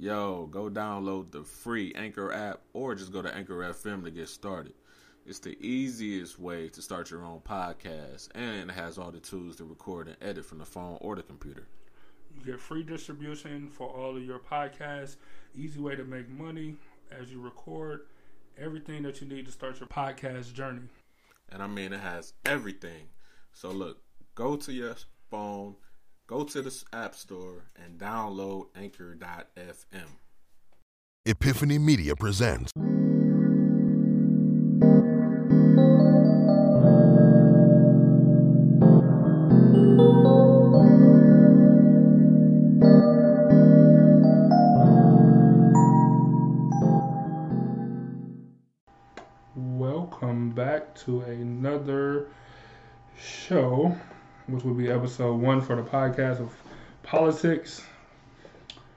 yo, go download the free Anchor app or just go to Anchor FM to get started. It's the easiest way to start your own podcast and it has all the tools to record and edit from the phone or the computer. You get free distribution for all of your podcasts. Easy way to make money as you record. Everything that you need to start your podcast journey. And I mean, it has everything. So look, go to your phone, go to the App Store, and download Anchor.fm. Epiphany Media presents. Welcome back to another show, which will be episode one for the podcast of politics.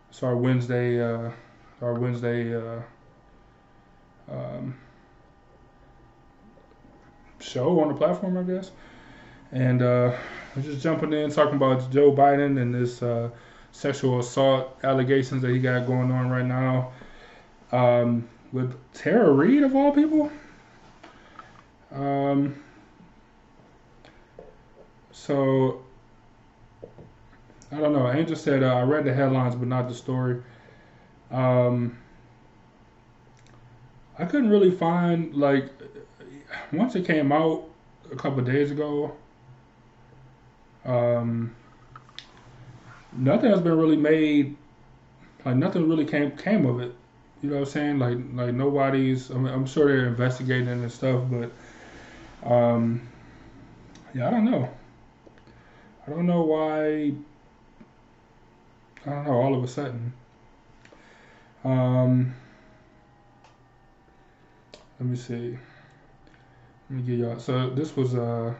It's our Wednesday, uh, our Wednesday uh, um, show on the platform, I guess. And uh, we're just jumping in talking about Joe Biden and this uh, sexual assault allegations that he got going on right now um, with Tara Reid of all people. Um, so I don't know. Angel said uh, I read the headlines, but not the story. Um, I couldn't really find like once it came out a couple days ago. Um, nothing has been really made. Like nothing really came came of it. You know what I'm saying? Like like nobody's. I I'm sure they're investigating and stuff, but um, yeah, I don't know. I don't know why. I don't know. All of a sudden. Um, let me see. Let me get y'all. So this was uh.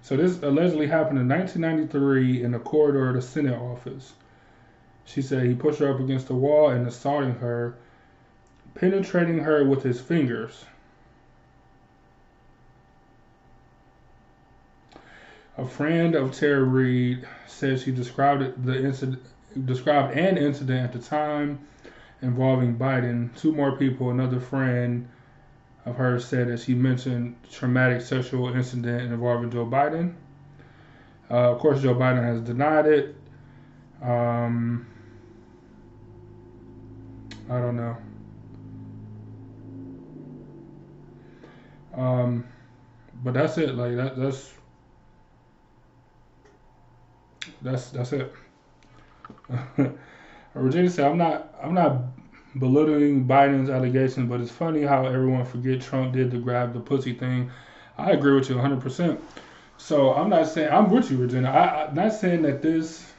So this allegedly happened in 1993 in the corridor of the Senate office. She said he pushed her up against the wall and assaulting her, penetrating her with his fingers. A friend of Tara Reid said she described the incident described an incident at the time involving Biden. Two more people, another friend of hers said that she mentioned traumatic sexual incident involving Joe Biden. Uh, of course, Joe Biden has denied it. Um, I don't know. Um, but that's it. Like that. That's that's that's it. Virginia said, "I'm not. I'm not belittling Biden's allegations, but it's funny how everyone forget Trump did the grab the pussy thing. I agree with you 100. percent So I'm not saying I'm with you, Virginia. I, I'm not saying that this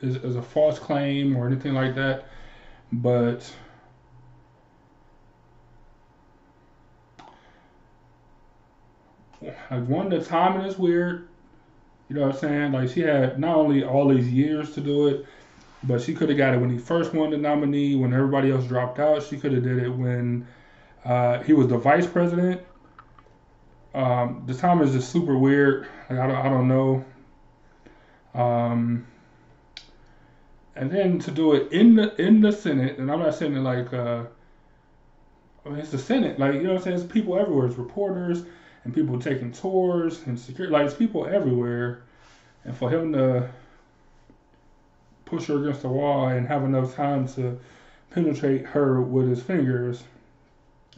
is, is a false claim or anything like that, but." Like one, the timing is weird. You know what I'm saying? Like she had not only all these years to do it, but she could have got it when he first won the nominee. When everybody else dropped out, she could have did it when uh, he was the vice president. Um, the time is just super weird. Like I don't, I don't know. Um, and then to do it in the in the Senate, and I'm not saying it like, uh, I mean, it's the Senate. Like you know what I'm saying? It's people everywhere. It's reporters and people taking tours and security. Like it's people everywhere, and for him to push her against the wall and have enough time to penetrate her with his fingers,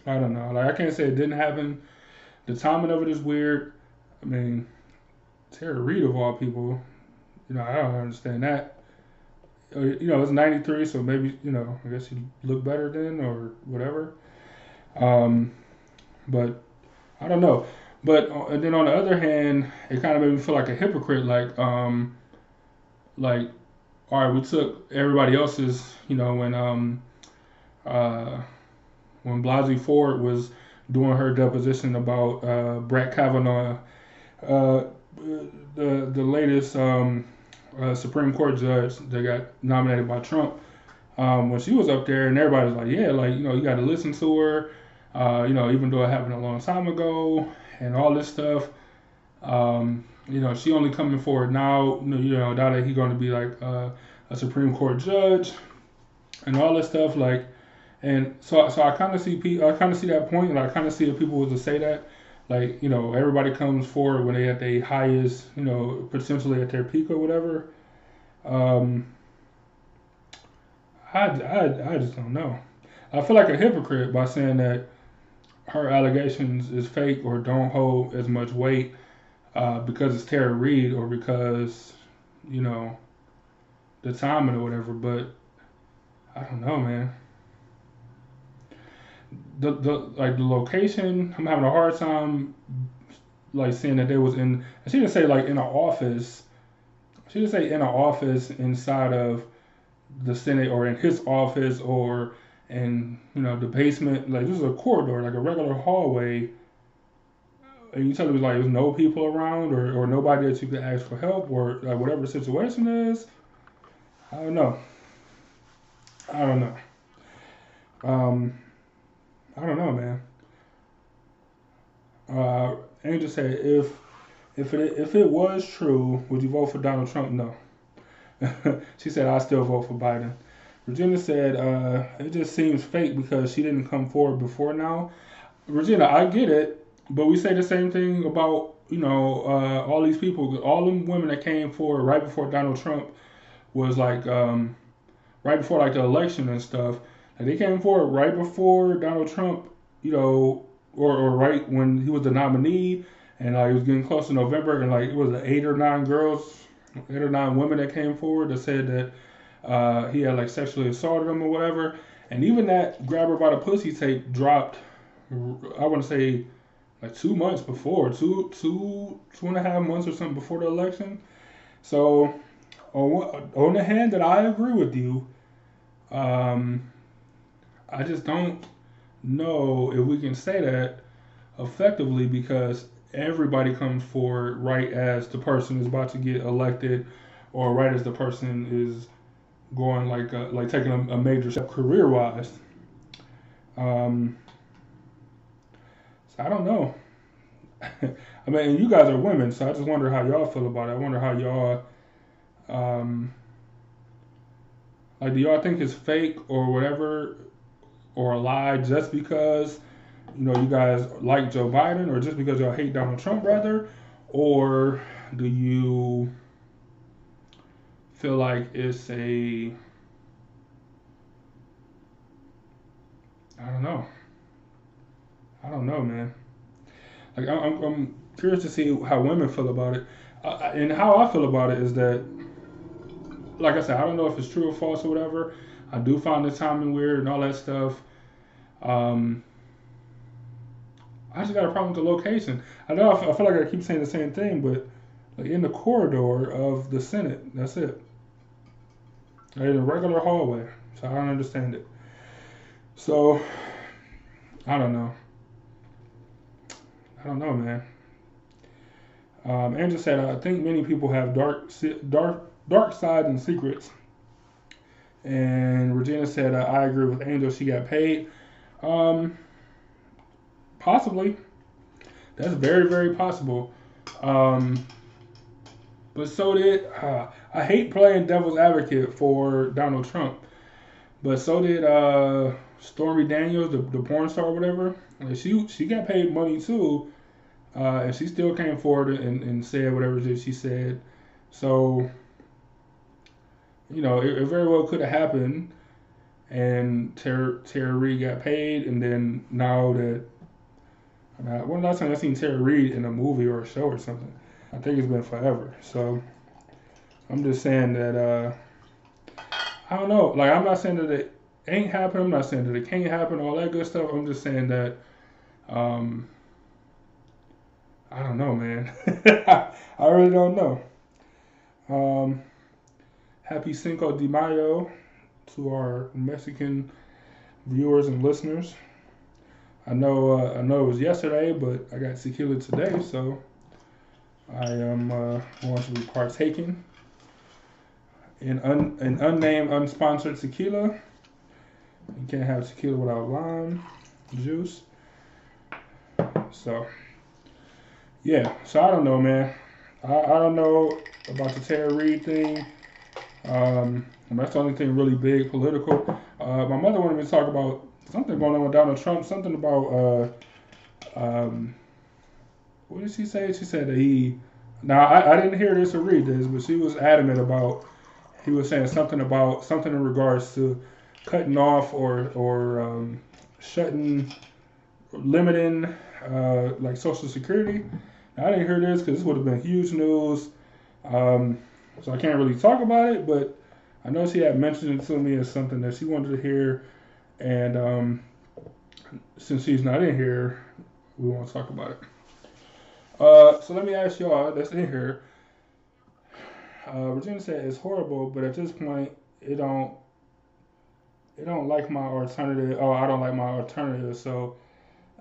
I don't know. Like I can't say it didn't happen. The timing of it is weird. I mean, Tara Reid of all people, you know, I don't understand that. Uh, you know, it's 93, so maybe, you know, I guess he looked better then or whatever. Um, but I don't know. But uh, and then on the other hand, it kind of made me feel like a hypocrite. Like, um, like, all right, we took everybody else's, you know, when um, uh, when Blasey Ford was doing her deposition about uh, Brett Kavanaugh, uh, the the latest um, uh, Supreme Court judge that got nominated by Trump. Um, when she was up there, and everybody was like, "Yeah, like you know, you got to listen to her." Uh, you know, even though it happened a long time ago, and all this stuff. Um, you know, she only coming forward now. You know, now that he's going to be like uh, a Supreme Court judge. and all this stuff like, and so so I kind of see pe- I kind of see that point, and I kind of see the people was to say that, like you know everybody comes forward when they at their highest, you know potentially at their peak or whatever. Um, I, I, I just don't know. I feel like a hypocrite by saying that her allegations is fake or don't hold as much weight uh, because it's Tara Reid or because you know the timing or whatever. But I don't know, man. The the like the location, I'm having a hard time like saying that they was in. She didn't say like in an office. She didn't say in an office inside of the Senate or in his office or in you know the basement. Like this is a corridor, like a regular hallway. And you tell me like there's no people around or, or nobody that you could ask for help or like whatever the situation is. I don't know. I don't know. Um, I don't know, man. Uh, Angel said, if if it if it was true, would you vote for Donald Trump? No. she said, I still vote for Biden. Regina said, uh, it just seems fake because she didn't come forward before now. Regina, I get it, but we say the same thing about you know uh, all these people, all them women that came forward right before Donald Trump was like um, right before like the election and stuff. Like they came forward right before Donald Trump, you know, or, or right when he was the nominee, and uh, he was getting close to November, and like it was eight or nine girls, eight or nine women that came forward that said that uh, he had like sexually assaulted him or whatever, and even that grab her by the pussy tape dropped. I want to say like two months before, two two two and a half months or something before the election. So on, on the hand that I agree with you, um, I just don't know if we can say that effectively because everybody comes forward right as the person is about to get elected or right as the person is going like a, like taking a, a major step career wise. Um, so I don't know. I mean, you guys are women, so I just wonder how y'all feel about it. I wonder how y'all um, like, do y'all think it's fake or whatever, or a lie just because, you know, you guys like Joe Biden, or just because y'all hate Donald Trump, rather, or do you feel like it's a I don't know. I don't know, man. Like I'm, I'm curious to see how women feel about it, uh, and how I feel about it is that like I said, I don't know if it's true or false or whatever. I do find the timing weird and all that stuff. Um, I just got a problem with the location. I know I feel like I keep saying the same thing, but like in the corridor of the Senate, that's it. In a regular hallway, so I don't understand it. So I don't know. I don't know, man. Um, said, I think many people have dark, dark Dark Side and Secrets. And Regina said, I agree with Angel. She got paid. Um, possibly. That's very, very possible. Um, but so did, uh, I hate playing devil's advocate for Donald Trump. But so did uh, Stormy Daniels, the, the porn star or whatever. She she got paid money too. Uh, and she still came forward and, and said whatever she said. So you know, it, it very well could have happened, and Tara Reid got paid, and then now that I mean, when last time I seen Tara Reid in a movie or a show or something? I think it's been forever. So I'm just saying that uh, I don't know. Like I'm not saying that it ain't happen. I'm not saying that it can't happen. All that good stuff. I'm just saying that um, I don't know, man. I really don't know. Um, Happy Cinco de Mayo to our Mexican viewers and listeners. I know uh, I know it was yesterday, but I got tequila today, so I am uh, going to be partaking in un, an unnamed, unsponsored tequila. You can't have tequila without lime juice. So, yeah. So I don't know, man. I, I don't know about the Tara Reid thing. Um, that's the only thing really big political. Uh, my mother wanted me to talk about something going on with Donald Trump. Something about uh, um, what did she say? She said that he. Now I, I didn't hear this or read this, but she was adamant about. He was saying something about something in regards to cutting off or or um, shutting, limiting uh, like Social Security. Now, I didn't hear this because this would have been huge news. Um, so I can't really talk about it, but I know she had mentioned it to me as something that she wanted to hear, and um, since she's not in here, we won't talk about it. Uh, so let me ask y'all that's in here. Uh, Virginia said it's horrible, but at this point, it don't it don't like my alternative. Oh, I don't like my alternative. So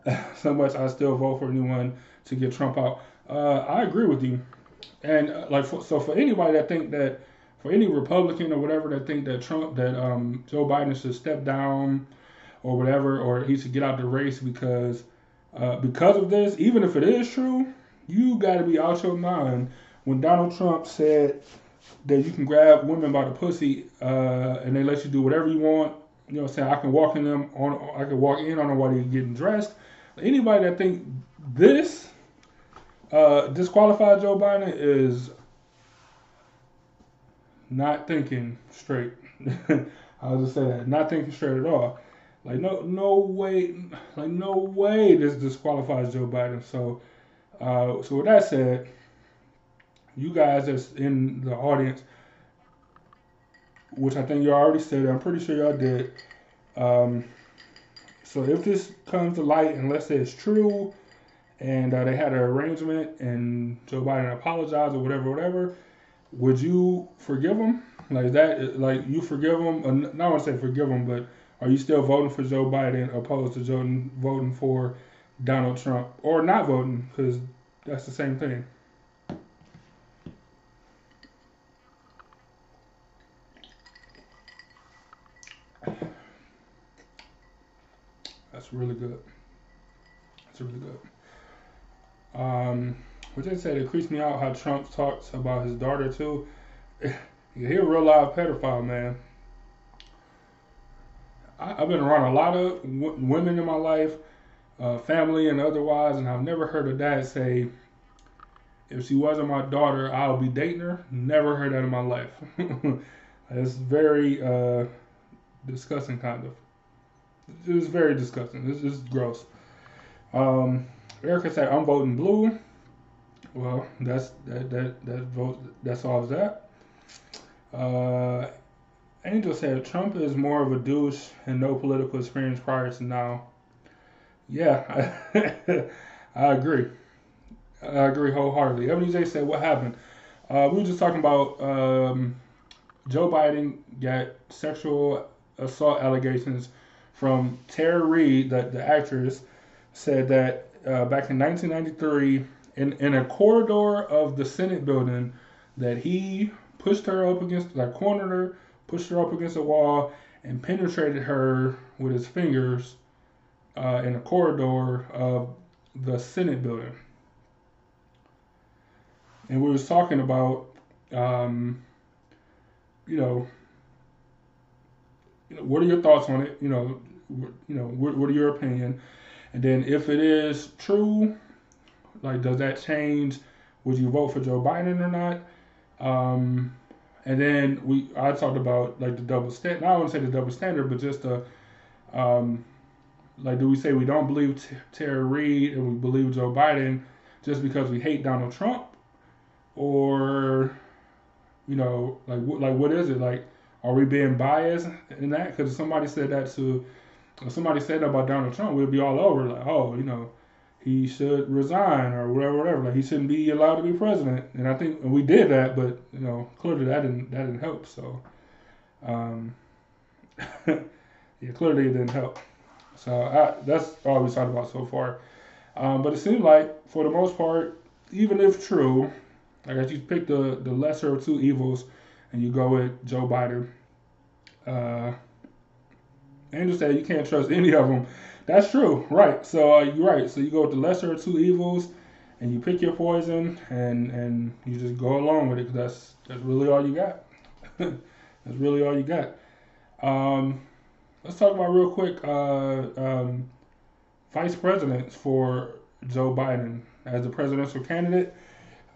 so much, I still vote for anyone to get Trump out. Uh, I agree with you, and uh, like for, so for anybody that think that for any Republican or whatever that think that Trump that um, Joe Biden should step down or whatever, or he should get out the race because uh, because of this, even if it is true, you got to be out your mind when Donald Trump said that you can grab women by the pussy uh, and they let you do whatever you want. You know what I'm saying? I can walk in them on I can walk in on them while they're getting dressed. Anybody that think this uh, disqualified Joe Biden is not thinking straight. I'll just say that. Not thinking straight at all. Like no no way like no way this disqualifies Joe Biden. So uh, so with that said, you guys that's in the audience, which I think you already said, I'm pretty sure y'all did. Um, so if this comes to light, and let's say it's true, and uh, they had an arrangement, and Joe Biden apologized or whatever, whatever, would you forgive him? Like that, like you forgive him? Or not want to say forgive him, but are you still voting for Joe Biden opposed to Joe voting for Donald Trump, or not voting because that's the same thing? That's really good. That's really good. Um, what they said it creeps me out how Trump talks about his daughter too. He a real live pedophile, man. I, have been around a lot of w- women in my life, uh, family and otherwise, and I've never heard a dad say, "If she wasn't my daughter, I'll be dating her." Never heard that in my life. it's very uh, disgusting, kind of. It's very disgusting. This is gross. Um, Erica said, "I'm voting blue." Well, that's that that that vote that solves that. Uh, Angel said Trump is more of a douche and no political experience prior to now. Yeah, I, I agree. I agree wholeheartedly. J said, "What happened?" Uh, we were just talking about um, Joe Biden got sexual assault allegations from Tara Reid, the, the actress, said that uh, back in 1993, in, in a corridor of the Senate building, that he pushed her up against, like cornered her, pushed her up against a wall, and penetrated her with his fingers uh, in a corridor of the Senate building. And we was talking about, um, you know, you know, what are your thoughts on it? You know, you know, what, what are your opinion? And then if it is true, like, does that change? Would you vote for Joe Biden or not? Um, and then we, I talked about like the double standard. I wouldn't say the double standard, but just the, um, like, do we say we don't believe T- Tara Reid and we believe Joe Biden just because we hate Donald Trump, or, you know, like, like what is it like? Are we being biased in that? Because somebody said that to, somebody said about Donald Trump, we'd be all over like, oh, you know, he should resign or whatever, whatever. Like he shouldn't be allowed to be president. And I think we did that, but you know, clearly that didn't that didn't help. So, um, yeah, clearly it didn't help. So I, that's all we talked about so far. Um, but it seemed like, for the most part, even if true, like if you pick the the lesser of two evils, and you go with Joe Biden. Uh, Angel said you can't trust any of them. That's true, right? So uh, you're right. So you go with the lesser of two evils, and you pick your poison, and and you just go along with it because that's that's really all you got. that's That's really all you got. Um, let's talk about real quick uh, um, vice presidents for Joe Biden as a presidential candidate.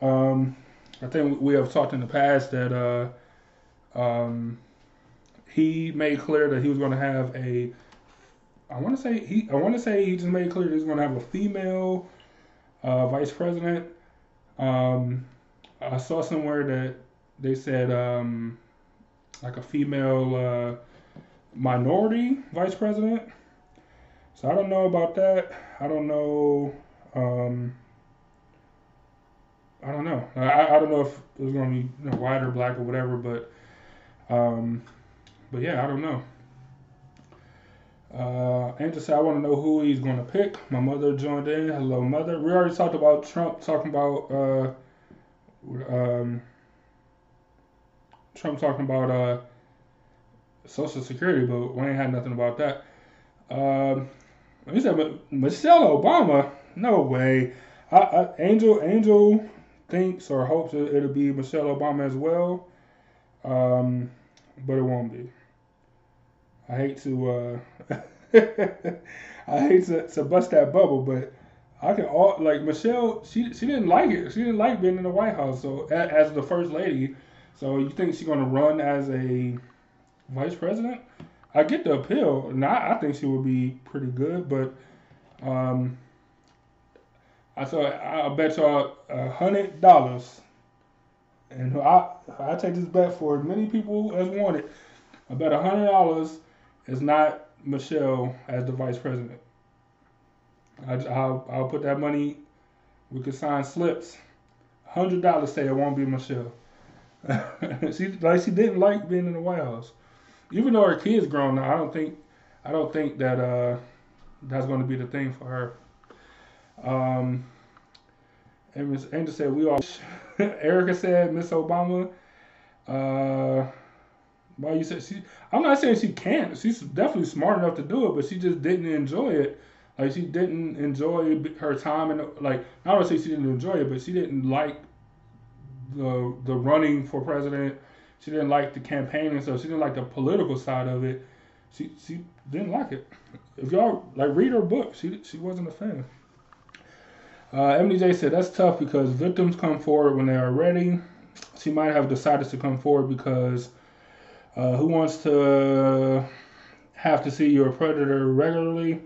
Um, I think we have talked in the past that uh, um, he made clear that he was going to have a. I want to say he. I want to say he just made clear that he's going to have a female uh, vice president. Um, I saw somewhere that they said um, like a female uh, minority vice president. So I don't know about that. I don't know. Um, I don't know. I, I don't know if it was going to be you know, white or black or whatever, but um, but yeah, I don't know. Uh, to say I want to know who he's going to pick. My mother joined in. Hello, mother. We already talked about Trump talking about uh, um, Trump talking about uh, Social Security, but we ain't had nothing about that. Um, he said, Michelle Obama. No way. I, I, Angel Angel thinks or hopes it, will be Michelle Obama as well, um, but it won't be. I hate to uh, I hate to, to bust that bubble, but I can all like Michelle. She she didn't like it. She didn't like being in the White House. So as, the first lady, so you think she's gonna run as a vice president? I get the appeal, I, think she would be pretty good, but um, I saw I bet y'all a hundred dollars, and I I take this bet for as many people as want it. I bet a hundred dollars is not Michelle as the vice president. I, will I'll put that money. We could sign slips. Hundred dollars say it won't be Michelle. she like she didn't like being in the White House, even though her kids grown now. I don't think I don't think that uh, that's going to be the thing for her. Um, and Ms. Angel said we all. Erica said Miss Obama. Uh, well, you said she. I'm not saying she can't. She's definitely smart enough to do it, but she just didn't enjoy it. Like she didn't enjoy her time and like I don't say she didn't enjoy it, but she didn't like the the running for president. She didn't like the campaign and stuff. She didn't like the political side of it. She she didn't like it. If y'all like read her book, she she wasn't a fan. Uh, Emily J said that's tough because victims come forward when they are ready. She might have decided to come forward because uh, who wants to have to see your predator regularly?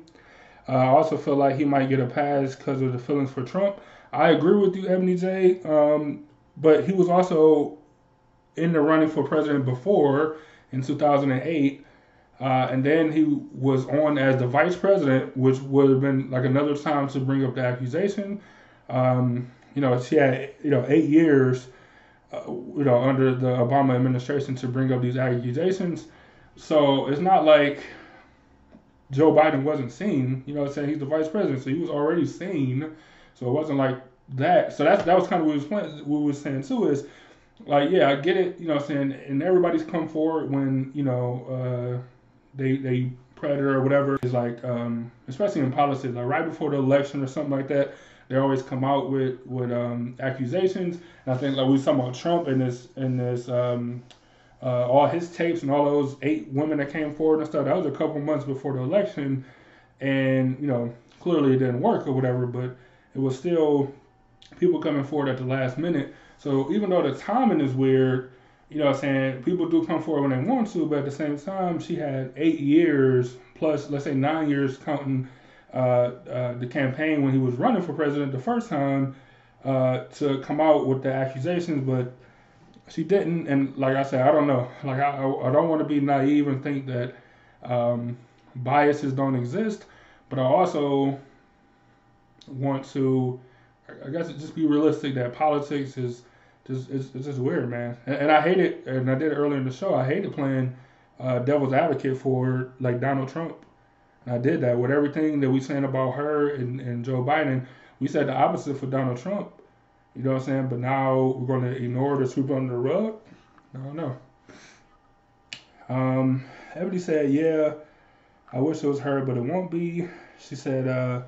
Uh, I also feel like he might get a pass because of the feelings for Trump. I agree with you, Ebony J. Um, but he was also in the running for president before in 2008. Uh, and then he was on as the vice president, which would have been like another time to bring up the accusation. Um, you know, she had you know eight years, uh, you know, under the Obama administration to bring up these accusations. So it's not like Joe Biden wasn't seen. You know, saying he's the vice president, so he was already seen. So it wasn't like that. So that's that was kind of what we was playing, what we was saying too is like yeah, I get it. You know, saying and everybody's come forward when you know. Uh, they they predator or whatever is like um, especially in politics like right before the election or something like that they always come out with with um, accusations. And I think like we was talking about Trump and this and this um, uh, all his tapes and all those eight women that came forward and stuff. That was a couple months before the election. And you know clearly it didn't work or whatever but it was still people coming forward at the last minute. So even though the timing is weird you know what I'm saying, people do come forward when they want to, but at the same time, she had eight years plus, let's say nine years counting the campaign when he was running for president the first time uh, to come out with the accusations, but she didn't. And like I said, I don't know. Like I, I don't want to be naive and think that um, biases don't exist, but I also want to, I guess, just be realistic that politics is just it's, it's just weird, man. And, and, I hate it. And I did it earlier in the show. I hated playing uh, devil's advocate for like Donald Trump. I did that with everything that we saying about her and, and Joe Biden. We said the opposite for Donald Trump. You know what I'm saying? But now we're going to ignore the sweep under the rug. I don't know. Um, Ebony said, "Yeah, I wish it was her, but it won't be." She said uh,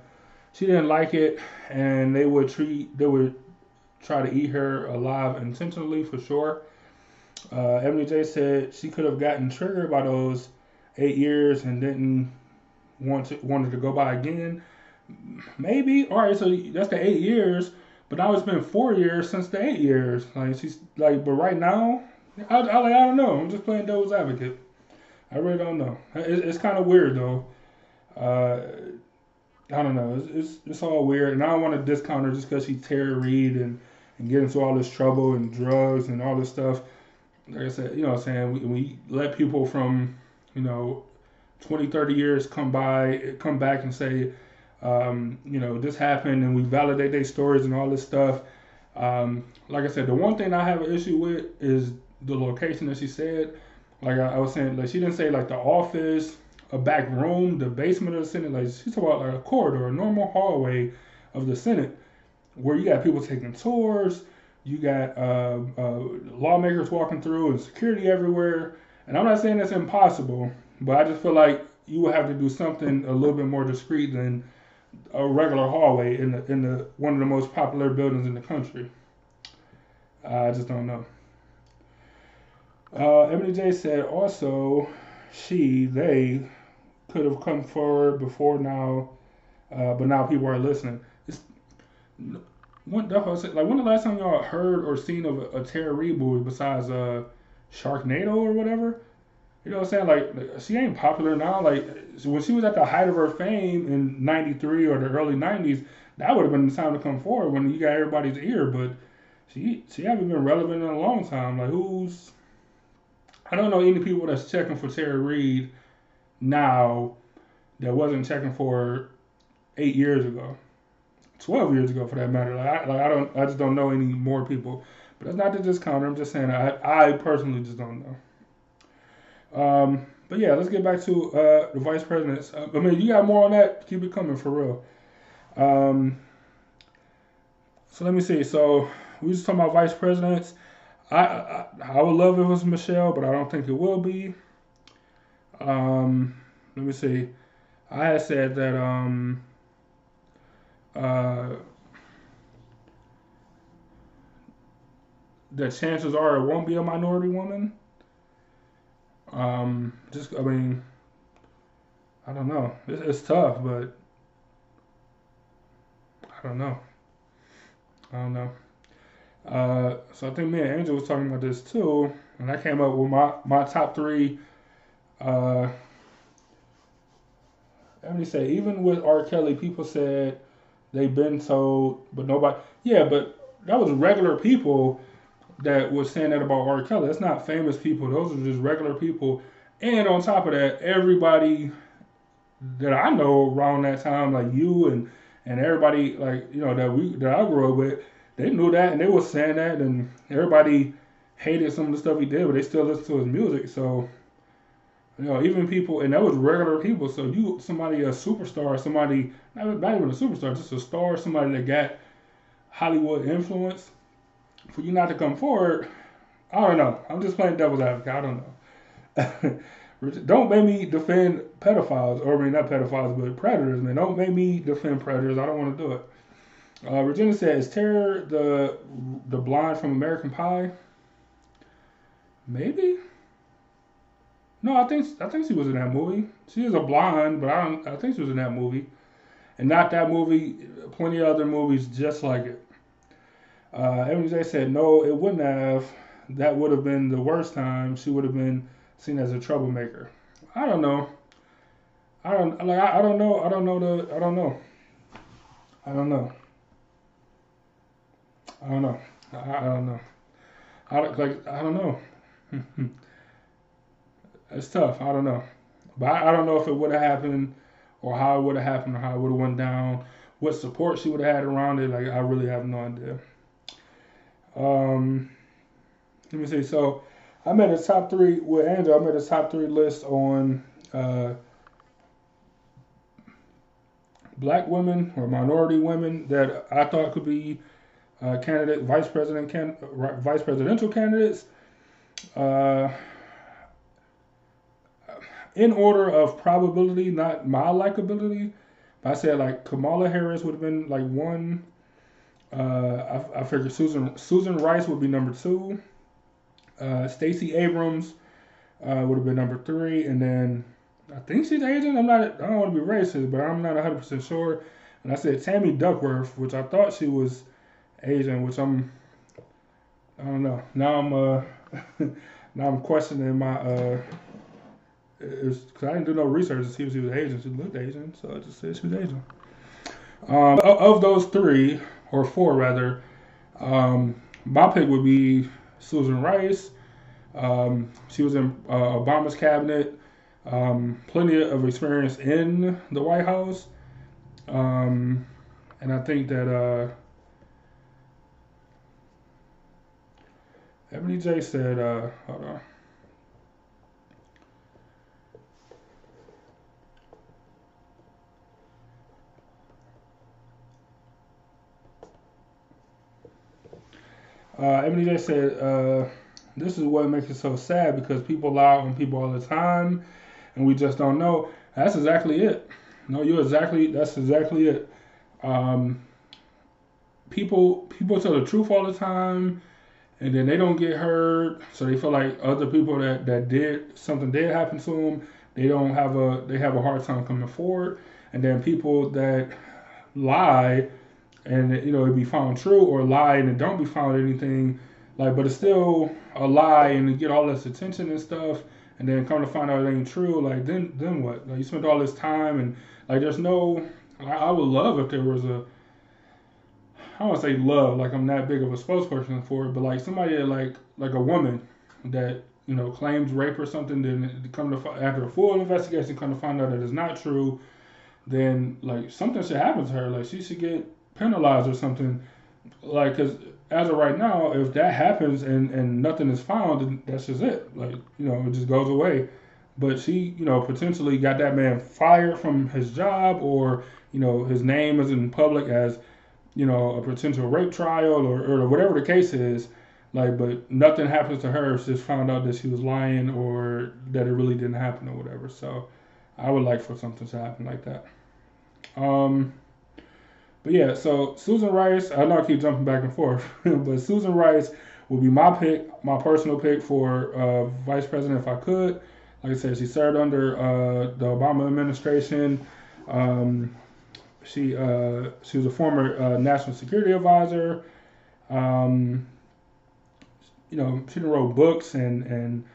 she didn't like it, and they would treat they would try to eat her alive intentionally for sure. Uh, Emily J said she could have gotten triggered by those eight years and didn't want to wanted to go by again. Maybe. All right, so that's the eight years, but now it's been four years since the eight years. Like she's like, but right now, I, I like I don't know. I'm just playing devil's advocate. I really don't know. It, it's kind of weird though. Uh, I don't know. It's, it's, it's all weird, and I don't want to discount her just because she's Terry Reed and and get into all this trouble and drugs and all this stuff. Like I said, you know what I'm saying? We, we let people from, you know, 20, 30 years come by, come back and say, um, you know, this happened and we validate their stories and all this stuff. Um, like I said, the one thing I have an issue with is the location that she said. Like I, I was saying, like she didn't say like the office, a back room, the basement of the Senate. Like she's talking about like a corridor, a normal hallway of the Senate where you got people taking tours, you got uh, uh, lawmakers walking through, and security everywhere. And I'm not saying that's impossible, but I just feel like you would have to do something a little bit more discreet than a regular hallway in the in the one of the most popular buildings in the country. I just don't know. Uh, Emily J said also she they could have come forward before now, uh, but now people are listening It's when, like when the last time y'all heard or seen of a, a Reid movie besides uh Sharknado or whatever? You know what I'm saying? Like she ain't popular now. Like when she was at the height of her fame in '93 or the early '90s, that would have been the time to come forward when you got everybody's ear. But she she haven't been relevant in a long time. Like who's I don't know any people that's checking for Terry Reed now that wasn't checking for her eight years ago. 12 years ago for that matter. Like I, like I don't, I just don't know any more people. But that's not to discount her. I'm just saying I, I personally just don't know. Um, but yeah, let's get back to uh, the vice presidents. Uh, I mean, you got more on that? Keep it coming for real. Um, so let me see. So we just talking about vice presidents. I, I, I would love if it was Michelle, but I don't think it will be. Um, let me see. I had said that um, uh, the chances are it won't be a minority woman. Um, just I mean, I don't know. It's, it's tough, but I don't know. I don't know. Uh, so I think me and Angel was talking about this too, and I came up with my my top three. Uh, let me say, even with R. Kelly, people said they've been told, but nobody. Yeah, but that was regular people that was saying that about R. Kelly. That's not famous people. Those are just regular people. And on top of that, everybody that I know around that time, like you and and everybody, like you know that we that I grew up with, they knew that and they were saying that, and everybody hated some of the stuff he did, but they still listened to his music. So you know, even people, and that was regular people. So you, somebody a superstar, somebody not, not even a superstar, just a star, somebody that got Hollywood influence, for you not to come forward, I don't know. I'm just playing devil's advocate. I don't know. don't make me defend pedophiles, or I mean not pedophiles, but predators, man. Don't make me defend predators. I don't want to do it. Uh, Regina says, "Tara the the blonde from American Pie." Maybe. No, I think I think she was in that movie. She is a blonde, but I don't. I think she was in that movie, and not that movie. Plenty of other movies just like it. Uh, Emily J said no, it wouldn't have. That would have been the worst time. She would have been seen as a troublemaker. I don't know. I don't like. I, I don't know. I don't know the. I don't know. I don't know. I don't know. I, I don't know. I like. I don't know. it's tough. I don't know, but I, I don't know if it would have happened or how it would have happened or how it would have went down. What support she would have had around it, like I really have no idea. Um, let me see. So I made a top three with Andrew. I made a top three list on uh, black women or minority women that I thought could be uh, candidate, vice president, can, vice presidential candidates. Uh, in order of probability, not my likability. I said like Kamala Harris would have been like one. Uh, I, I figured Susan Susan Rice would be number two. Uh, Stacey Abrams uh, would have been number three, and then I think she's Asian. I'm not. I don't want to be racist, but I'm not 100 percent sure. And I said Tammy Duckworth, which I thought she was Asian, which I'm. I don't know. Now I'm uh, now I'm questioning my uh, because I didn't do no research to see if she was Asian. She looked Asian, so I just said she was Asian. Um, of those three or four rather, um, my pick would be Susan Rice. Um, she was in uh, Obama's cabinet. Um, plenty of experience in the White House. Um, and I think that uh, Ebony J said, uh, hold on. Uh, Ebony J said, uh, this is what makes it so sad because people lie on people all the time and we just don't know. That's exactly it. No, you're exactly, that's exactly it. Um, people, people tell the truth all the time and then they don't get hurt. So they feel like other people that, that did something did happen to them. They don't have a, they have a hard time coming forward. And then people that lie, and you know it be found true or lie and it don't be found anything like but it's still a lie and you get all this attention and stuff and then come to find out it ain't true like then then what? Like you spent all this time and like there's no I, I would love if there was a I don't say love like I'm that big of a spokesperson for it but like somebody like like a woman that you know claims rape or something then come to after a full investigation come to find out that it's not true then like something should happen to her like she should get penalized or something. Like, because as of right now, if that happens and, and nothing is found, that's just it. Like, you know, it just goes away. But she, you know, potentially got that man fired from his job or, you know, his name is in public as, you know, a potential rape trial or, or whatever the case is. Like, but nothing happens to her. It's just found out that she was lying or that it really didn't happen or whatever. So I would like for something to happen like that. Um, but yeah, so Susan Rice, I know I keep jumping back and forth, but Susan Rice will be my pick, my personal pick for uh, vice president if I could. Like I said, she served under uh, the Obama administration. Um, she uh, she was a former uh, national security advisor. Um, you know, she wrote books and and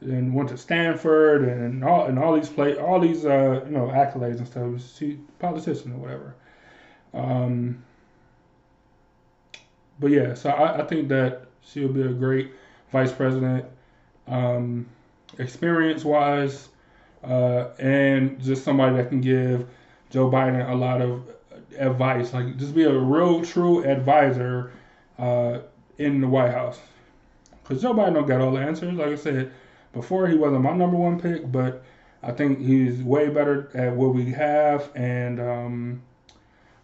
and went to Stanford and all and all these play all these uh, you know accolades and stuff. She politician or whatever. Um, but yeah, so I, I, think that she'll be a great vice president, um, experience wise, uh, and just somebody that can give Joe Biden a lot of advice, like just be a real true advisor uh, in the White House. Because Joe Biden don't got all the answers. Like I said before, he wasn't my number one pick, but I think he's way better at what we have, and um,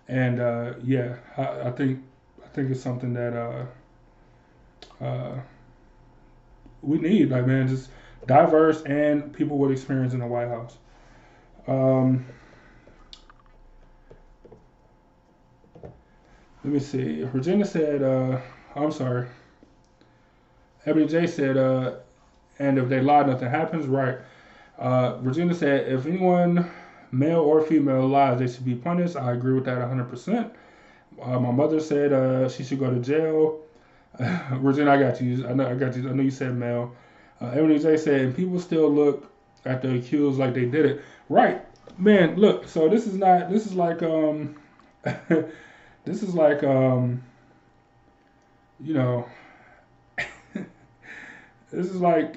and uh, yeah, I, I, think I think it's something that uh, uh, we need. Like man, just diverse and people with experience in the White House. Um, let me see. Virginia said, uh, I'm sorry. Ebony J said, uh, and if they lie, nothing happens. Right. Uh, Virginia said, if anyone male or female lies, they should be punished. I agree with that 100%. Uh, my mother said uh, she should go to jail. Regina, I got you. I know, I got you. I know you said male. Uh, Emily J said, people still look at the accused like they did it. Right, man. Look, so this is not. This is like um, this is like um, you know, this is like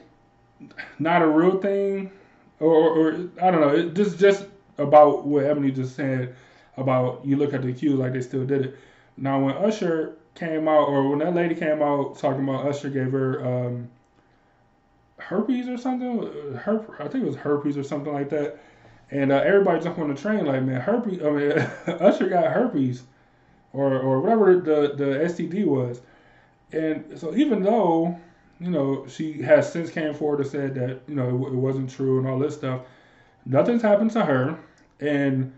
not a real thing, or, or, or I don't know. It just just about what Ebony just said about you look at the cues like they still did it. Now when Usher came out, or when that lady came out talking about Usher gave her um, herpes or something, Herp, I think it was herpes or something like that, and uh, everybody jumped on the train like, man, herpes. I mean, Usher got herpes, or or whatever the the STD was, and so even though you know she has since came forward and said that you know it, it wasn't true and all this stuff, nothing's happened to her and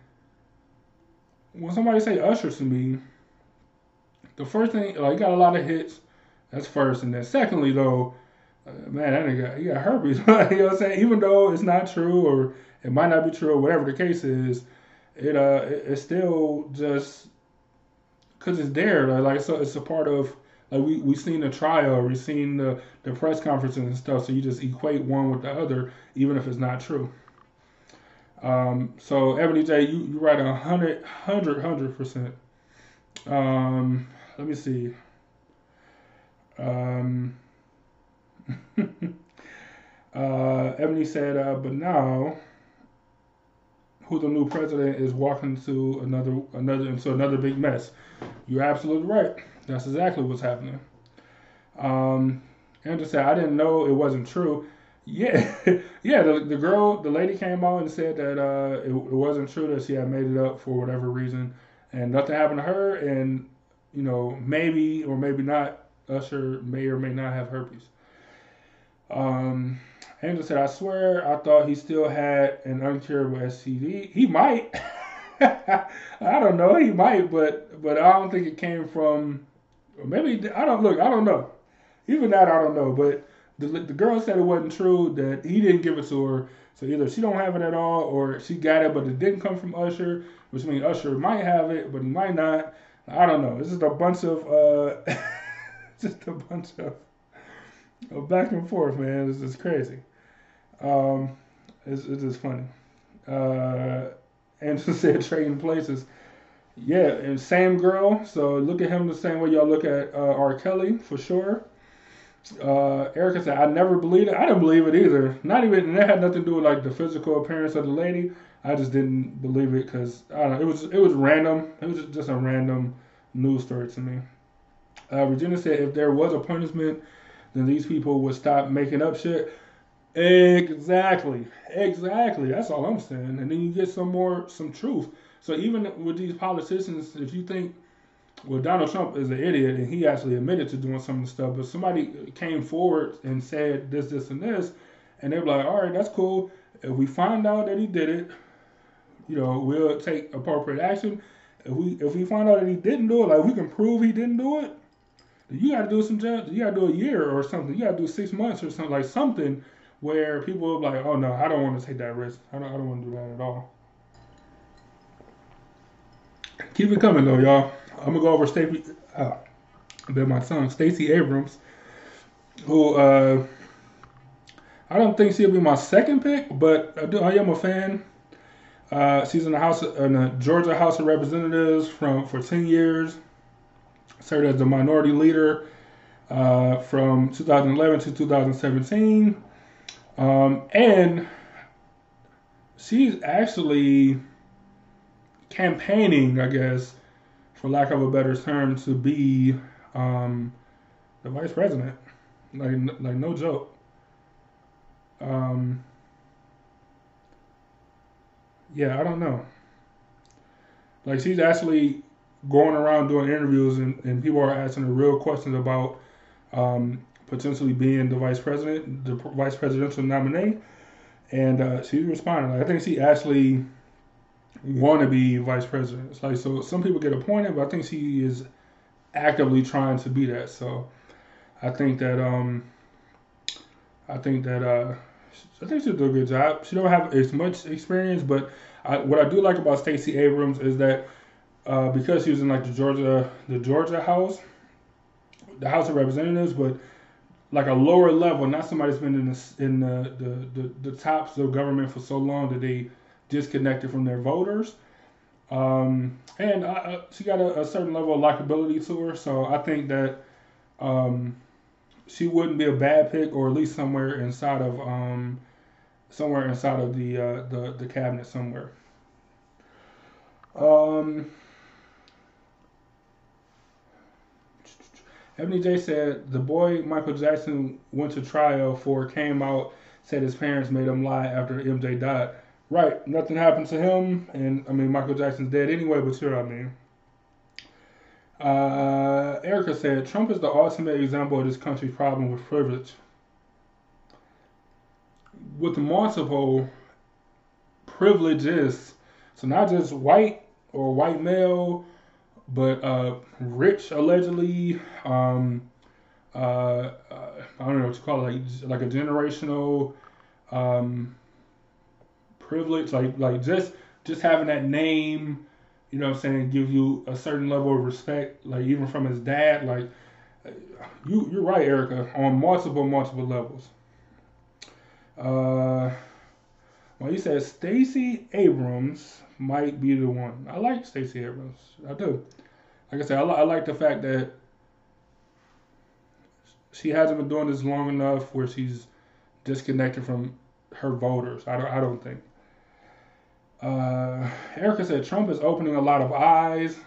when somebody say Usher to me, the first thing like got a lot of hits. That's first, and then secondly though, uh, man, that nigga, he got herpes. you know what I'm saying? Even though it's not true or it might not be true or whatever the case is, it uh, it, it's still just because it's there. Like, like so, it's a part of like we we seen the trial, we seen the the press conferences and stuff. So you just equate one with the other, even if it's not true. Um, so Ebony J, you you right a hundred, hundred, hundred percent. Um, let me see. Um, uh, Ebony said, uh, but now, who the new president is walking to another another into another big mess. You're absolutely right. That's exactly what's happening. Um, Andrew said, I didn't know it wasn't true. Yeah, yeah. The, the girl, the lady came out and said that uh, it, it wasn't true that she had made it up for whatever reason, and nothing happened to her. And you know, maybe or maybe not, Usher may or may not have herpes. Um, Angel said, I swear I thought he still had an uncurable STD. He might. I don't know. He might, but but I don't think it came from. Maybe I don't look. I don't know. Even that I don't know. But the the girl said it wasn't true that he didn't give it to her. So either she don't have it at all, or she got it, but it didn't come from Usher, which means Usher might have it, but he might not. I don't know. It's just a bunch of uh, just a bunch of, of back and forth, man. It's just crazy. Um, it's, it's just funny. Uh, Angela said trading places. Yeah, and same girl. So look at him the same way y'all look at uh, R. Kelly for sure. Uh, Erica said, I never believed it. I didn't believe it either. Not even, and that had nothing to do with like the physical appearance of the lady. I just didn't believe it because I don't know. It was it was random. It was just a random news story to me. Uh, Regina said, if there was a punishment, then these people would stop making up shit. Exactly, exactly. That's all I'm saying. And then you get some more, some truth. So even with these politicians, if you think, well, Donald Trump is an idiot and he actually admitted to doing some of the stuff, but somebody came forward and said this, this, and this, and they're like, all right, that's cool. If we find out that he did it, you know, we'll take appropriate action. If we if we find out that he didn't do it, like we can prove he didn't do it, you got to do some jail. You got to do a year or something. You got to do six months or something like something where people are like, oh no, I don't want to take that risk. I don't, I don't want to do that at all. Keep it coming though, y'all. I'm gonna go over Stacey. Uh, my son, Stacey Abrams, who uh, I don't think she'll be my second pick, but I do. I am a fan. Uh, she's in the House, in the Georgia House of Representatives from for 10 years. Served as the minority leader uh, from 2011 to 2017. Um, and she's actually campaigning, I guess, for lack of a better term, to be um, the vice president. Like, like no joke. Um, yeah, I don't know. Like she's actually going around doing interviews, and, and people are asking her real questions about um, potentially being the vice president, the vice presidential nominee, and uh, she's responding. Like, I think she actually want to be vice president. It's like so, some people get appointed, but I think she is actively trying to be that. So, I think that um, I think that uh, I think she'll do a good job. She don't have as much experience, but I, what I do like about Stacey Abrams is that uh, because she was in like the Georgia the Georgia House, the House of Representatives, but like a lower level, not somebody that's been in the in the the, the, the tops of government for so long that they disconnected from their voters. Um, and uh, she got a, a, certain level of likability to her, so I think that um, she wouldn't be a bad pick, or at least somewhere inside of um, somewhere inside of the uh, the the cabinet somewhere. Um, Ebony J said the boy Michael Jackson went to trial for came out said his parents made him lie after MJ died. Right, nothing happened to him, and I mean Michael Jackson's dead anyway. But sure, I mean. Uh, Erica said Trump is the ultimate example of this country's problem with privilege. With multiple privileges, so not just white or white male, but uh, rich allegedly, um, uh, uh, I don't know what you call it, like like a generational um, privilege, like like just just having that name, you know what I'm saying, give you a certain level of respect, like even from his dad, like you you're right, Erica, on multiple multiple levels. Uh, well, you said Stacey Abrams might be the one. I like Stacey Abrams. I do. Like I said, I, li- I like the fact that she hasn't been doing this long enough where she's disconnected from her voters. I don't. I don't think. Uh, Erica said Trump is opening a lot of eyes.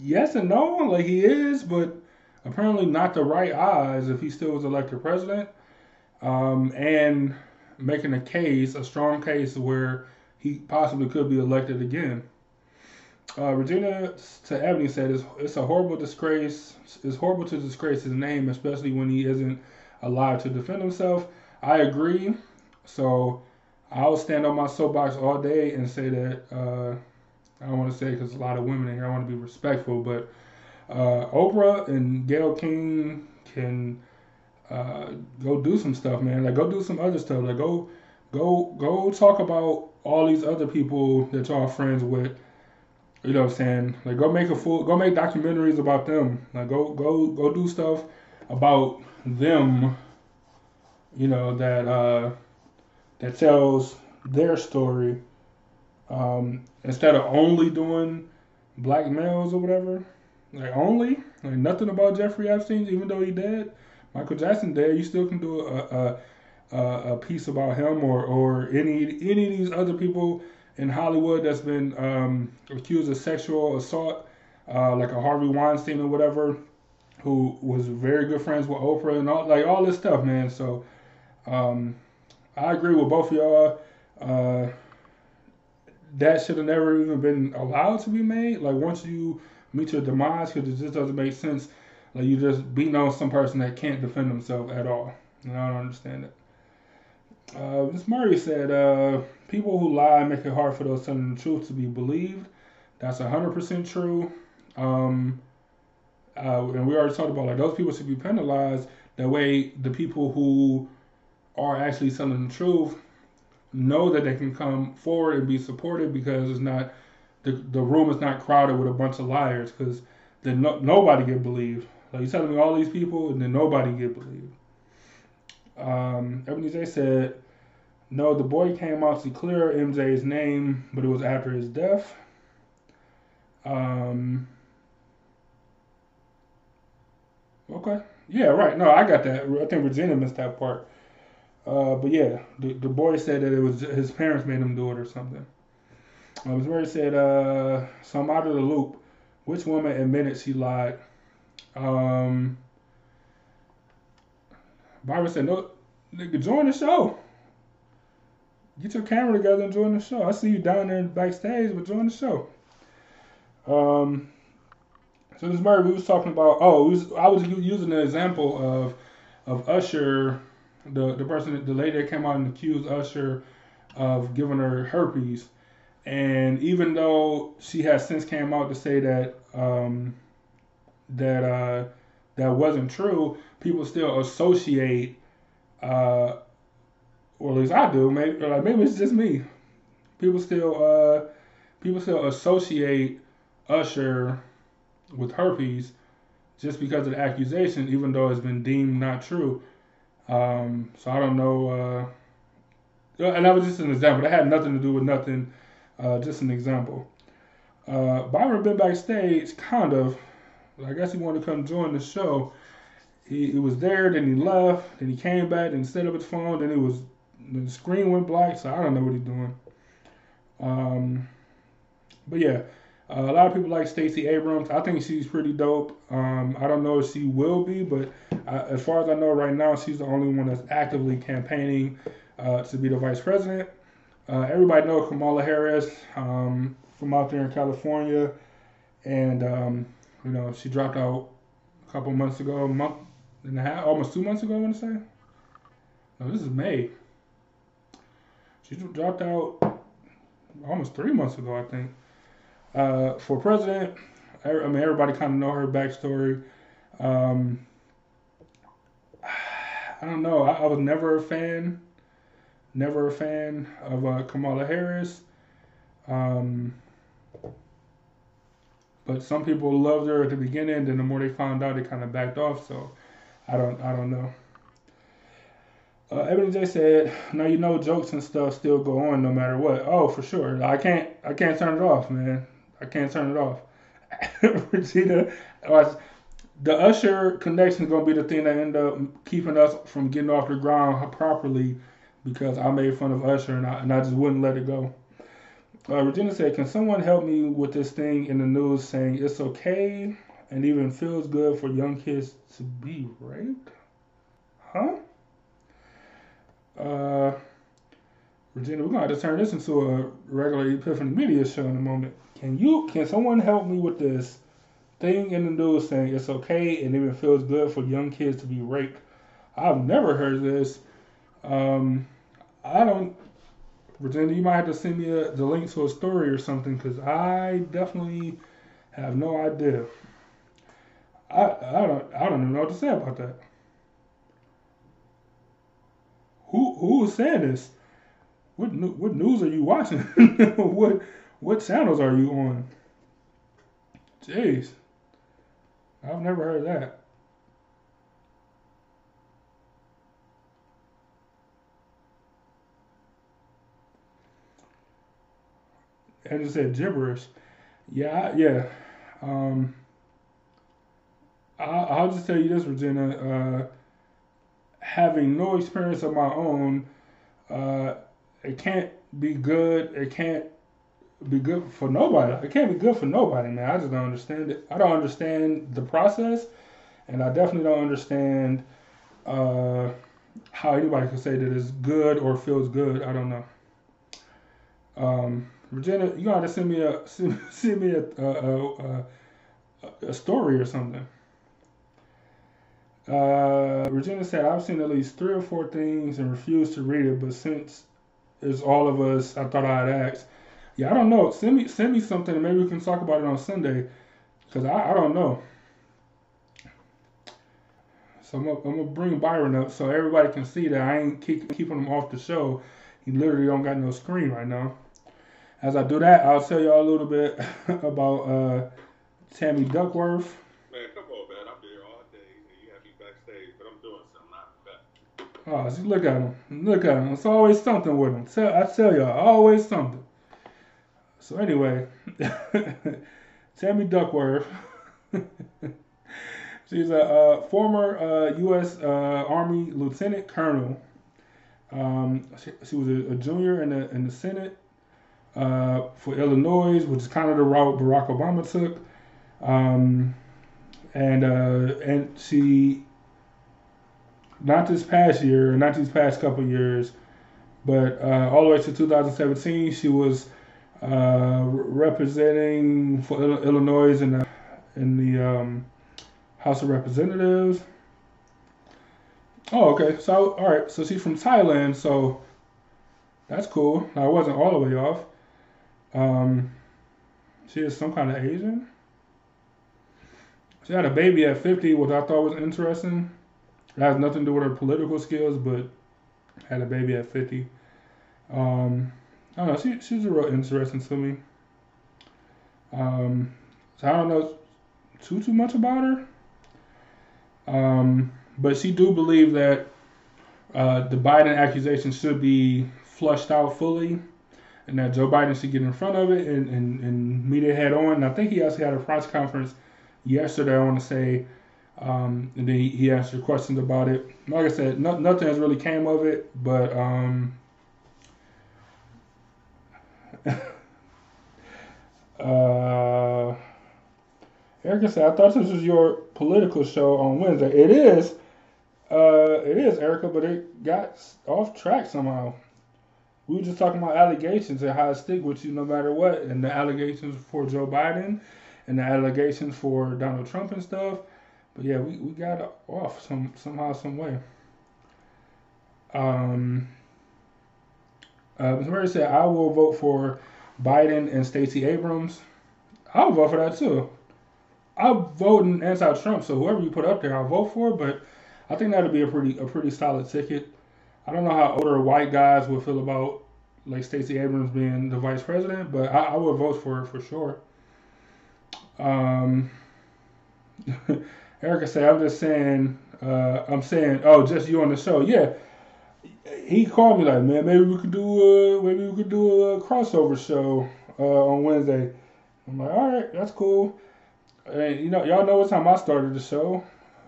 Yes and no, like he is, but apparently not the right eyes if he still was elected president. Um, and making a case, a strong case where he possibly could be elected again. Uh, Regina to Ebony said it's, it's a horrible disgrace. It's horrible to disgrace his name, especially when he isn't alive to defend himself. I agree. So I'll stand on my soapbox all day and say that uh, I don't want to say because a lot of women here. I want to be respectful, but uh, Oprah and Gayle King can uh, go do some stuff, man. Like go do some other stuff. Like go go go talk about all these other people that y'all friends with. You know what I'm saying? Like go make a full go make documentaries about them. Like go go go do stuff about them. You know that uh, that tells their story um, instead of only doing black males or whatever. Like only like nothing about Jeffrey Epstein, even though he dead. Michael Jackson dead. You still can do a a, a, piece about him or or any any of these other people in Hollywood that's been um, accused of sexual assault, uh, like a Harvey Weinstein or whatever, who was very good friends with Oprah and all like all this stuff, man. So um, I agree with both of y'all. Uh, that should have never even been allowed to be made. Like once you meet your demise, because it just doesn't make sense. Like you just beating on some person that can't defend themselves at all. And I don't understand it. Uh, Ms. Murray said, uh, "People who lie make it hard for those telling the truth to be believed." That's hundred percent true. Um, uh, and we already talked about like those people should be penalized. That way, the people who are actually telling the truth know that they can come forward and be supported because it's not the the room is not crowded with a bunch of liars because then no, nobody get believed. Like you telling me all these people and then nobody get believed. Um, Ebony J said, no, the boy came out to clear MJ's name, but it was after his death. Um, okay. Yeah, right. No, I got that. I think Regina missed that part. Uh, but yeah, the, the boy said that it was his parents made him do it or something. Uh, Ms. Murray said, uh, so I'm out of the loop. Which woman admitted she lied? Um, Barbara said, no, nigga, join the show. Get your camera together and join the show. I see you down there backstage, but join the show. Um, so this Murray, we was talking about. Oh, was, I was using an example of of Usher, the the person, the lady that came out and accused Usher of giving her herpes, and even though she has since came out to say that um, that uh, that wasn't true, people still associate. Uh, or at least I do. Maybe like maybe it's just me. People still uh, people still associate Usher with herpes just because of the accusation, even though it's been deemed not true. Um, so I don't know. Uh, and that was just an example. That had nothing to do with nothing. Uh, just an example. Uh, Byron been backstage, kind of. I guess he wanted to come join the show. He, he was there, then he left, then he came back, and set up his phone, then it was the screen went black, so I don't know what he's doing. Um, but yeah, uh, a lot of people like Stacey Abrams. I think she's pretty dope. Um, I don't know if she will be, but I, as far as I know right now, she's the only one that's actively campaigning uh, to be the vice president. Uh, everybody knows Kamala Harris um, from out there in California, and um, you know she dropped out a couple months ago, a month and a half, almost two months ago. I want to say. No, this is May. She dropped out almost three months ago, I think. Uh, for president, I mean, everybody kind of know her backstory. Um, I don't know. I, I was never a fan, never a fan of uh, Kamala Harris. Um, but some people loved her at the beginning. Then the more they found out, they kind of backed off. So I don't, I don't know. Uh, Ebony J said, "Now you know jokes and stuff still go on no matter what. Oh, for sure. I can't, I can't turn it off, man. I can't turn it off." Regina, the Usher connection is gonna be the thing that end up keeping us from getting off the ground properly because I made fun of Usher and I, and I just wouldn't let it go. Uh, Regina said, "Can someone help me with this thing in the news saying it's okay and even feels good for young kids to be raped?" Huh? Uh, Regina, we're gonna have to turn this into a regular Epiphany Media show in a moment. Can you? Can someone help me with this thing in the news saying it's okay and even feels good for young kids to be raped? I've never heard this. Um, I don't. Regina, you might have to send me a, the link to a story or something because I definitely have no idea. I I don't I don't even know what to say about that. Who who is saying this? What what news are you watching? what what channels are you on? Jeez, I've never heard that. And it said gibberish. Yeah, yeah. Um, I, will just tell you this, Regina. Uh, having no experience of my own, uh, it can't be good. It can't be good for nobody. It can't be good for nobody, man. I just don't understand it. I don't understand the process, and I definitely don't understand uh, how anybody can say that it's good or feels good. I don't know. Um, Regina, you gotta send me a send, send me a a, a a, story or something. Uh, Regina said, I've seen at least three or four things and refused to read it, but since it's all of us, I thought I'd ask. Yeah, I don't know. Send me send me something and maybe we can talk about it on Sunday, because I, I don't know. So I'm gonna, I'm gonna bring Byron up so everybody can see that I ain't keep, keeping him off the show. He literally don't got no screen right now as I do that, I'll tell y'all a little bit about uh, Tammy Duckworth. Man, come on, man. I'm here all day, and you have me backstage, but I'm doing something. I'm back. Oh, see, look at him. Look at him. It's always something with him. Tell, I tell y'all, always something. So anyway, Tammy Duckworth. She's a uh, former uh, U.S. Uh, Army Lieutenant Colonel. Um, she, she, was a, a, junior in the in the Senate uh, for Illinois, which is kind of the route Barack Obama took. Um, and uh, and she, not this past year, not these past couple years, but all the way to 2017, she was uh, representing for Illinois in the in the um, House of Representatives. Oh, okay. So, all right. So she's from Thailand. So that's cool. Now, I wasn't all the way off. Um, she is some kind of Asian. She had a baby at 50, which I thought was interesting. It has nothing to do with her political skills, but had a baby at 50. Um, I don't know. She, she's a real interesting to me. Um, so I don't know too too much about her. Um, but she do believe that uh, the Biden accusation should be flushed out fully and that Joe Biden should get in front of it and, and, and meet it head on. And I think he actually had a press conference yesterday, I want to say, um, and then he, he answered questions about it. Like I said, no, nothing has really came of it, but um, uh, Erica said, I thought this was your political show on Wednesday. It is. Uh, it is, Erica, but it got off track somehow we were just talking about allegations and how it stick with you no matter what, and the allegations for Joe Biden and the allegations for Donald Trump and stuff. But yeah, we, we got off some somehow, some way. Um, uh, Mary said, I will vote for Biden and Stacey Abrams. I'll vote for that too. I'm voting anti-Trump, so whoever you put up there, I'll vote for. But I think that'll be a pretty a pretty solid ticket. I don't know how older white guys will feel about like Stacey Abrams being the vice president, but I, I would vote for it for sure. Um, Erica said, "I'm just saying, uh, I'm saying, oh, just you on the show, yeah." He called me like, "Man, maybe we could do a maybe we could do a crossover show uh, on Wednesday." I'm like, "All right, that's cool." And you know, y'all know what time I started the show,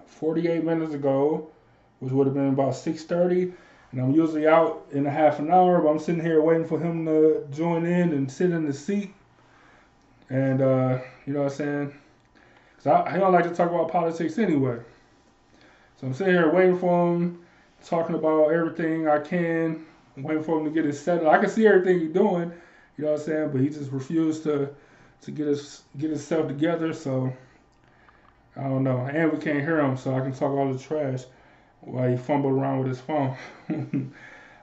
48 minutes ago, which would have been about 6:30 and I'm usually out in a half an hour, but I'm sitting here waiting for him to join in and sit in the seat. And, uh, you know what I'm saying? Because I, I don't like to talk about politics anyway. So I'm sitting here waiting for him, talking about everything I can, waiting for him to get his settled. I can see everything he's doing, you know what I'm saying? But he just refused to to get his get himself together. So I don't know. And we can't hear him, so I can talk all the trash while he fumbled around with his phone.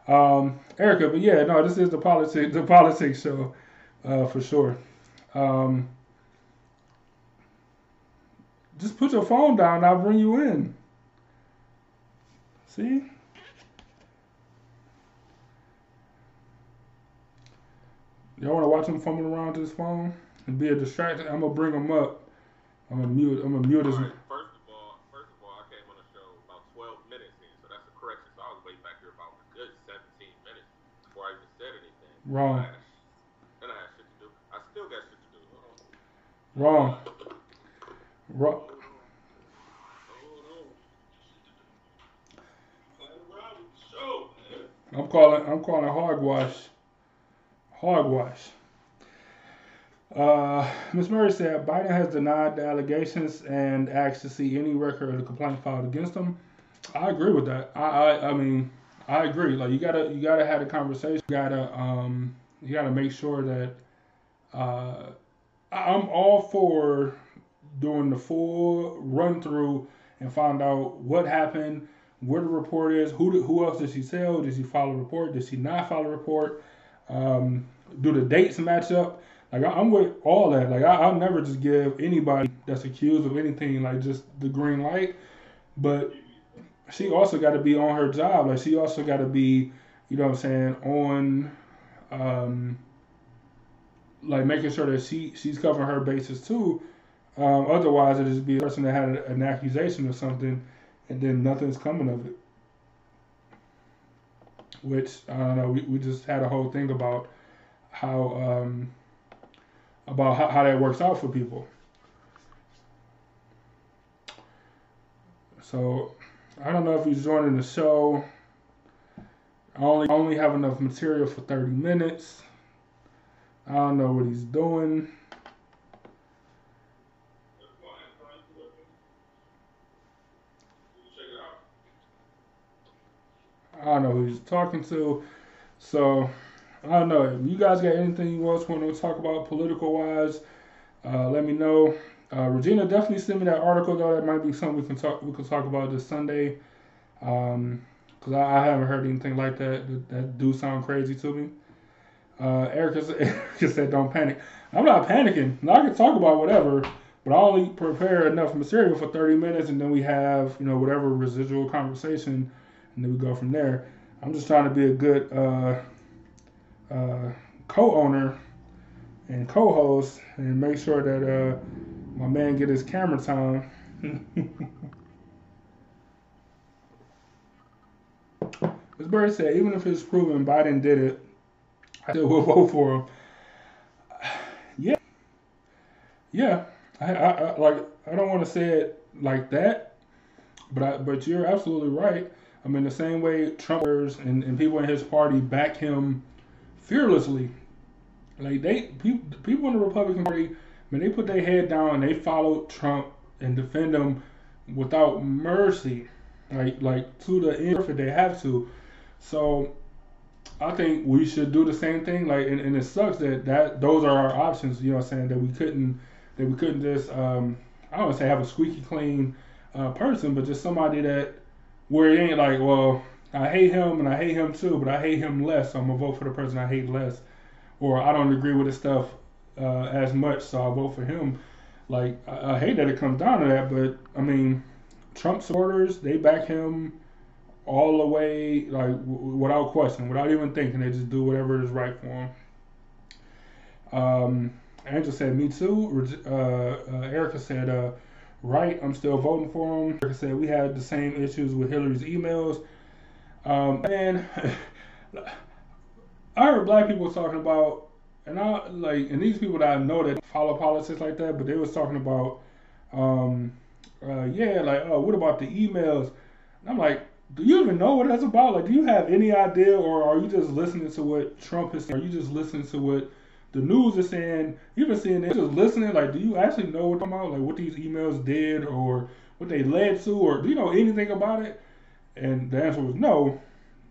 um, Erica, but yeah, no, this is the politics the politics show uh, for sure. Um, just put your phone down. I'll bring you in. See. Y'all want to watch him fumbling around his phone and be a distraction? I'm gonna bring him up. I'm gonna mute. I'm gonna mute his. Right, first of all, first of all, I came on the show about 12 minutes in, so that's a correction. So I was way back here about a good 17 minutes before I even said anything. Wrong. I had- And I had shit to do. I still got shit to do. Hold on. Wrong. Wrong. Hold on. Hold on. Show, man. I'm calling. I'm calling hogwash. Hogwash. Uh, Ms. Murray said Biden has denied the allegations and asked to see any record of the complaint filed against him. I agree with that. I, I, I mean, I agree. Like you gotta, you gotta have a conversation. You gotta, um, you gotta make sure that. Uh, I'm all for doing the full run through and find out what happened, where the report is, who did, who else did she tell? Did she file a report? Did she not file a report? Um, do the dates match up? Like I, I'm with all that. Like I, I'll never just give anybody that's accused of anything like just the green light. But she also got to be on her job. Like she also got to be, you know what I'm saying, on, um, like making sure that she she's covering her bases too. Um, otherwise, it just be a person that had an accusation or something, and then nothing's coming of it. Which I don't know. We, we just had a whole thing about how um, about how, how that works out for people. So I don't know if he's joining the show. I only only have enough material for 30 minutes. I don't know what he's doing. Check it out. I don't know who he's talking to. So I don't know. If you guys got anything you else want to talk about political wise, uh, let me know. Uh, Regina definitely sent me that article though. That might be something we can talk we can talk about this Sunday. Um, cause I, I haven't heard anything like that. That, that do sound crazy to me. Uh, Erica, Erica said, "Don't panic." I'm not panicking. I can talk about whatever, but I only prepare enough material for 30 minutes, and then we have you know whatever residual conversation, and then we go from there. I'm just trying to be a good uh, uh, co-owner and co-host, and make sure that uh, my man get his camera time. Ms. Bird said, even if it's proven Biden did it, I still will vote for him. Yeah, yeah. I, I, I like. I don't want to say it like that, but I, but you're absolutely right. I mean, the same way Trumpers and, and people in his party back him fearlessly. Like they people, people in the Republican Party, when they put their head down and they follow Trump and defend him without mercy, like like to the end if they have to. So I think we should do the same thing. Like, and, and it sucks that that those are our options. You know, what I'm saying that we couldn't that we couldn't just um, I don't want to say have a squeaky clean uh, person, but just somebody that where it ain't like, well, I hate him and I hate him too, but I hate him less, so I'm gonna vote for the person I hate less, or I don't agree with his stuff uh, as much, so I'll vote for him. Like, I, I hate that it comes down to that, but I mean, Trump supporters they back him all the way, like w- without question, without even thinking. They just do whatever is right for him. Um, Angela said, "Me too." Uh, uh, Erica said, uh, "Right, I'm still voting for him." Like I said, "We had the same issues with Hillary's emails." Um, and I heard black people talking about, and I like, and these people that I know that follow politics like that, but they was talking about, um, uh, yeah, like, oh, what about the emails? And I'm like, do you even know what that's about? Like, do you have any idea, or are you just listening to what Trump is? Are you just listening to what the news is saying? You've been seeing it, just listening. Like, do you actually know what I'm about? Like, what these emails did, or what they led to, or do you know anything about it? And the answer was no.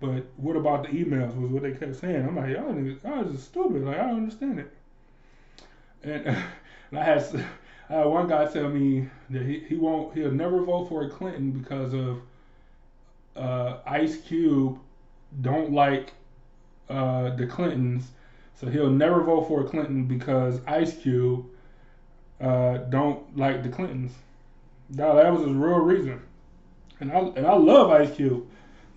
But what about the emails? Was what they kept saying. I'm like, y'all y'all just stupid. Like, I don't understand it. And, and I had I had one guy tell me that he, he won't he'll never vote for a Clinton because of uh, Ice Cube don't like uh, the Clintons, so he'll never vote for Clinton because Ice Cube uh, don't like the Clintons. No, that was his real reason. And I and I love Ice Cube.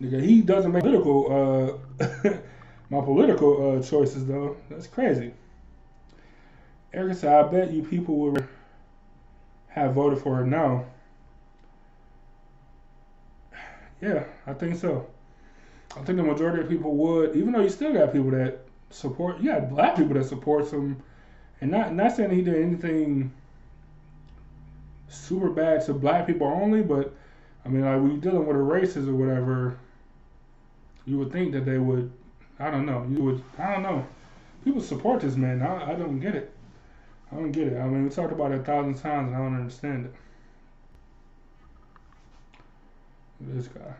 Nigga, he doesn't make political uh, my political uh, choices though. That's crazy. Erica said, I bet you people would have voted for her now. Yeah, I think so. I think the majority of people would, even though you still got people that support. You black people that supports him, and not not saying he did anything super bad to black people only, but I mean, like when you're dealing with a racist or whatever, you would think that they would. I don't know. You would. I don't know. People support this man. I, I don't get it. I don't get it. I mean, we talked about it a thousand times, and I don't understand it. This guy.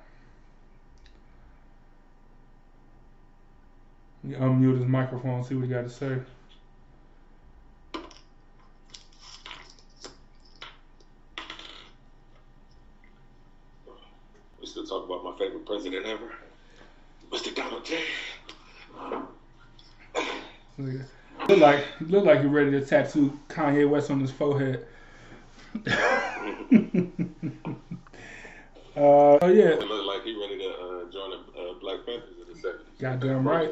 Unmute his microphone, see what he got to say. We still talk about my favorite president ever, Mr. Donald J. Look Look like look like he ready to tattoo Kanye West on his forehead. uh, oh yeah, It looked like he ready to uh, join the uh, Black Panthers in the 70s. Goddamn right.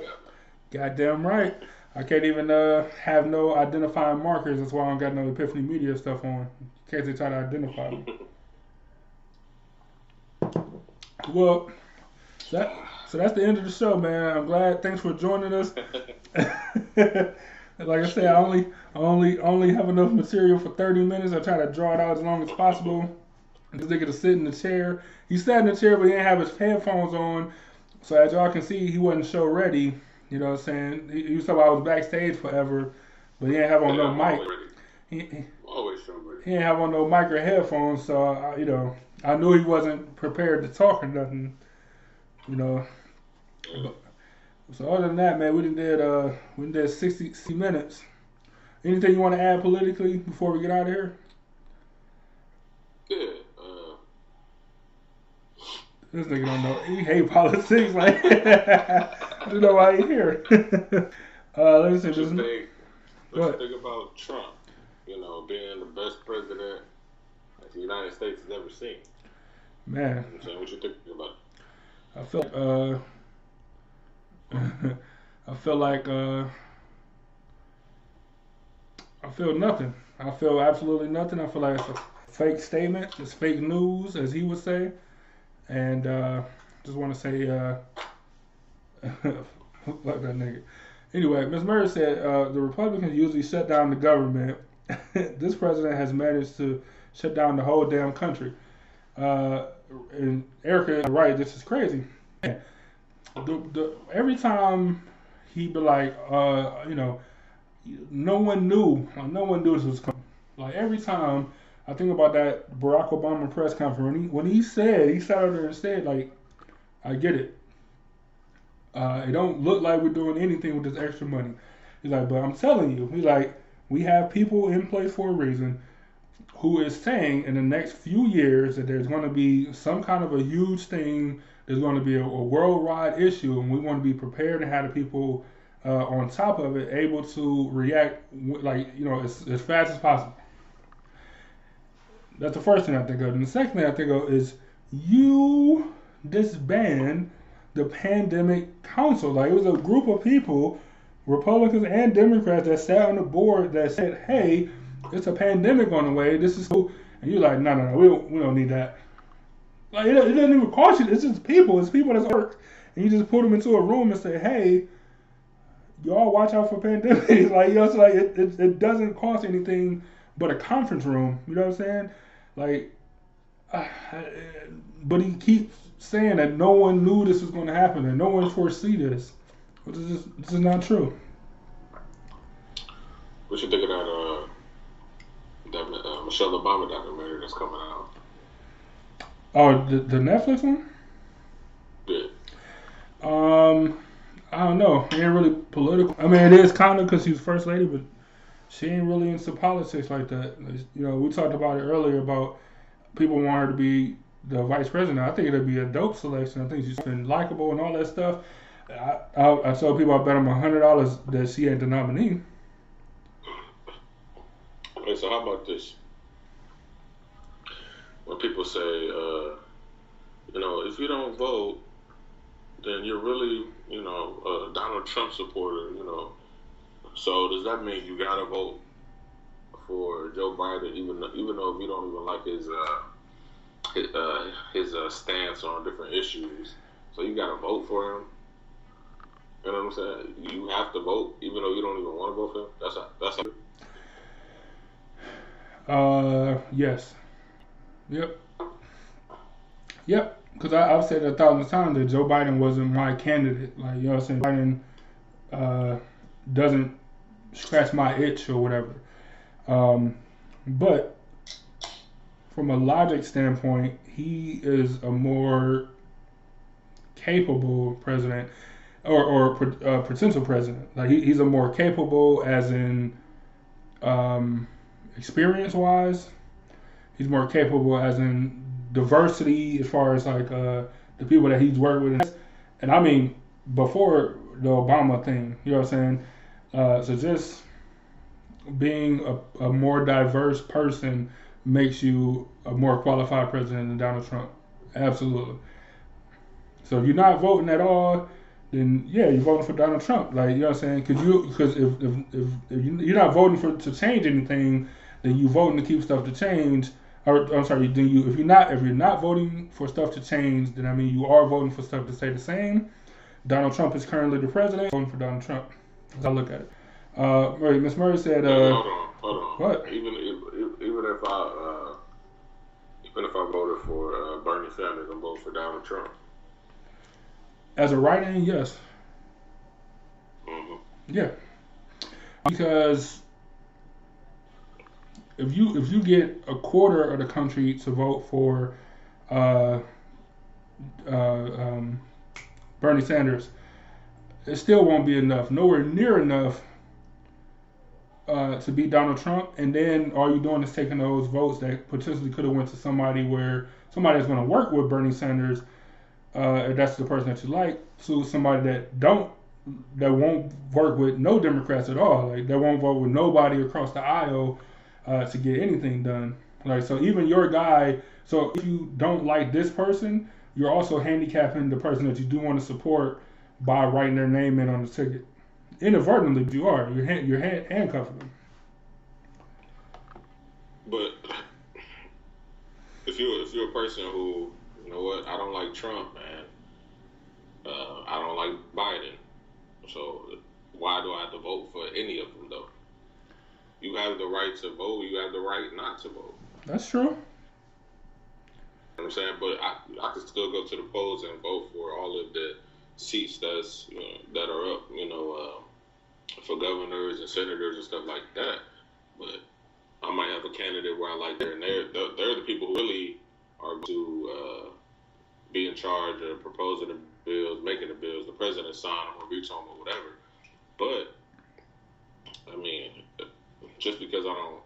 Goddamn right. I can't even uh, have no identifying markers. That's why I don't got no Epiphany Media stuff on. In case they try to identify me. Well, so, that, so that's the end of the show, man. I'm glad. Thanks for joining us. like I said, I only, I only, only have enough material for 30 minutes. I try to draw it out as long as possible. This nigga to sit in the chair. He sat in the chair, but he didn't have his headphones on. So as y'all can see, he wasn't show ready. You know what I'm saying? He, he was talking about I was backstage forever, but he didn't have on no I'm mic. Always. He, he, always he didn't have on no mic or headphones, so I, you know, I knew he wasn't prepared to talk or nothing. You know. So other than that, man, we did uh we did 60, 60 minutes. Anything you want to add politically before we get out of here? Yeah. Uh, This nigga don't know. He hate politics. Like, I don't know why he here. uh, let me see. what you This, think? What you think about Trump? You know, being the best president that the United States has ever seen. man, I'm saying, what you think about? it? I feel like, uh, I feel like uh, I feel nothing. I feel absolutely nothing. I feel like it's a fake statement. It's fake news, as he would say. And uh, just want to say, uh, fuck that nigga. Anyway, Ms. Murray said uh, the Republicans usually shut down the government. this president has managed to shut down the whole damn country. Uh, and Erica right. This is crazy. The, the, every time he'd be like, uh, you know, no one knew, no one knew this was coming. Like every time I think about that Barack Obama press conference when he when he said he sat out there and said like, I get it. Uh, it don't look like we're doing anything with this extra money. He's like, but I'm telling you, he's like, we have people in place for a reason who is saying in the next few years that there's going to be some kind of a huge thing. There's going to be a, a worldwide issue, and we want to be prepared and have the people uh, on top of it able to react like you know as, as fast as possible. That's the first thing I think of. And the second thing I think of is you disband the pandemic council. Like it was a group of people, Republicans and Democrats, that sat on the board that said, "Hey, it's a pandemic on the way. This is cool." And you're like, "No, no, no, we don't, we don't need that." Like it, it doesn't even cost you. It's just people. It's people that work, and you just put them into a room and say, "Hey." Y'all watch out for pandemics. like, you know, like it, it, it doesn't cost anything but a conference room. You know what I'm saying? Like, uh, but he keeps saying that no one knew this was going to happen and no one foresee this. Which is just, this is not true. What you think of that, uh, that uh, Michelle Obama documentary that's coming out? Oh, the, the Netflix one? Yeah. Um, I don't know. It ain't really political. I mean, it is kind of because she's first lady, but she ain't really into politics like that. You know, we talked about it earlier about people want her to be the vice president. I think it'd be a dope selection. I think she's been likable and all that stuff. I, I, I told people I bet a hundred dollars that she ain't the nominee. Okay, so how about this? When people say, uh, you know, if you don't vote, then you're really, you know, a Donald Trump supporter, you know. So does that mean you gotta vote for Joe Biden, even even though if you don't even like his uh, his, uh, his uh, stance on different issues? So you gotta vote for him. You know what I'm saying? You have to vote, even though you don't even want to vote for him. That's how, that's how. Uh, yes. Yep. Yep. Because I've said a thousand times that Joe Biden wasn't my candidate. Like, you know what I'm saying? Biden uh, doesn't scratch my itch or whatever. Um, but from a logic standpoint, he is a more capable president or, or uh, potential president. Like, he, he's a more capable, as in um, experience wise. He's more capable, as in diversity, as far as like uh, the people that he's worked with. And I mean, before the Obama thing, you know what I'm saying? Uh, so just being a, a more diverse person makes you a more qualified president than Donald Trump. Absolutely. So if you're not voting at all, then yeah, you're voting for Donald Trump. Like you know what I'm saying? Because you because if if, if, if you're not voting for to change anything, then you voting to keep stuff to change. Or I'm sorry, then you if you're not if you're not voting for stuff to change, then I mean you are voting for stuff to stay the same. Donald Trump is currently the president. Voting for Donald Trump. As I look at it. Uh, Miss Murray said. Uh, hold on. What? Even if, even if I uh, even if I voted for uh, Bernie Sanders, I'm voting for Donald Trump. As a write-in, yes. hmm Yeah. Because if you if you get a quarter of the country to vote for uh, uh, um, Bernie Sanders, it still won't be enough. Nowhere near enough uh, to beat Donald Trump. And then all you're doing is taking those votes that potentially could have went to somebody where somebody that's going to work with Bernie Sanders, uh, if that's the person that you like, to somebody that don't that won't work with no Democrats at all. Like that won't vote with nobody across the aisle uh, to get anything done. Like so, even your guy. So if you don't like this person, you're also handicapping the person that you do want to support by writing their name in on the ticket. Inadvertently, you are. You're hand, you're hand, handcuffing them. But if you if you're a person who you know what I don't like Trump, man. Uh, I don't like Biden. So why do I have to vote for any of them though? You have the right to vote. You have the right not to vote. That's true. You know what I'm saying, but I I can still go to the polls and vote for all of the seats that's you know, that are up, you know, uh, for governors and senators and stuff like that. But I might have a candidate where I like there, and they're they're, they're the people who really are to uh, be in charge of proposing the bills, making the bills. The president sign them or veto them or whatever. But I mean, just because I don't,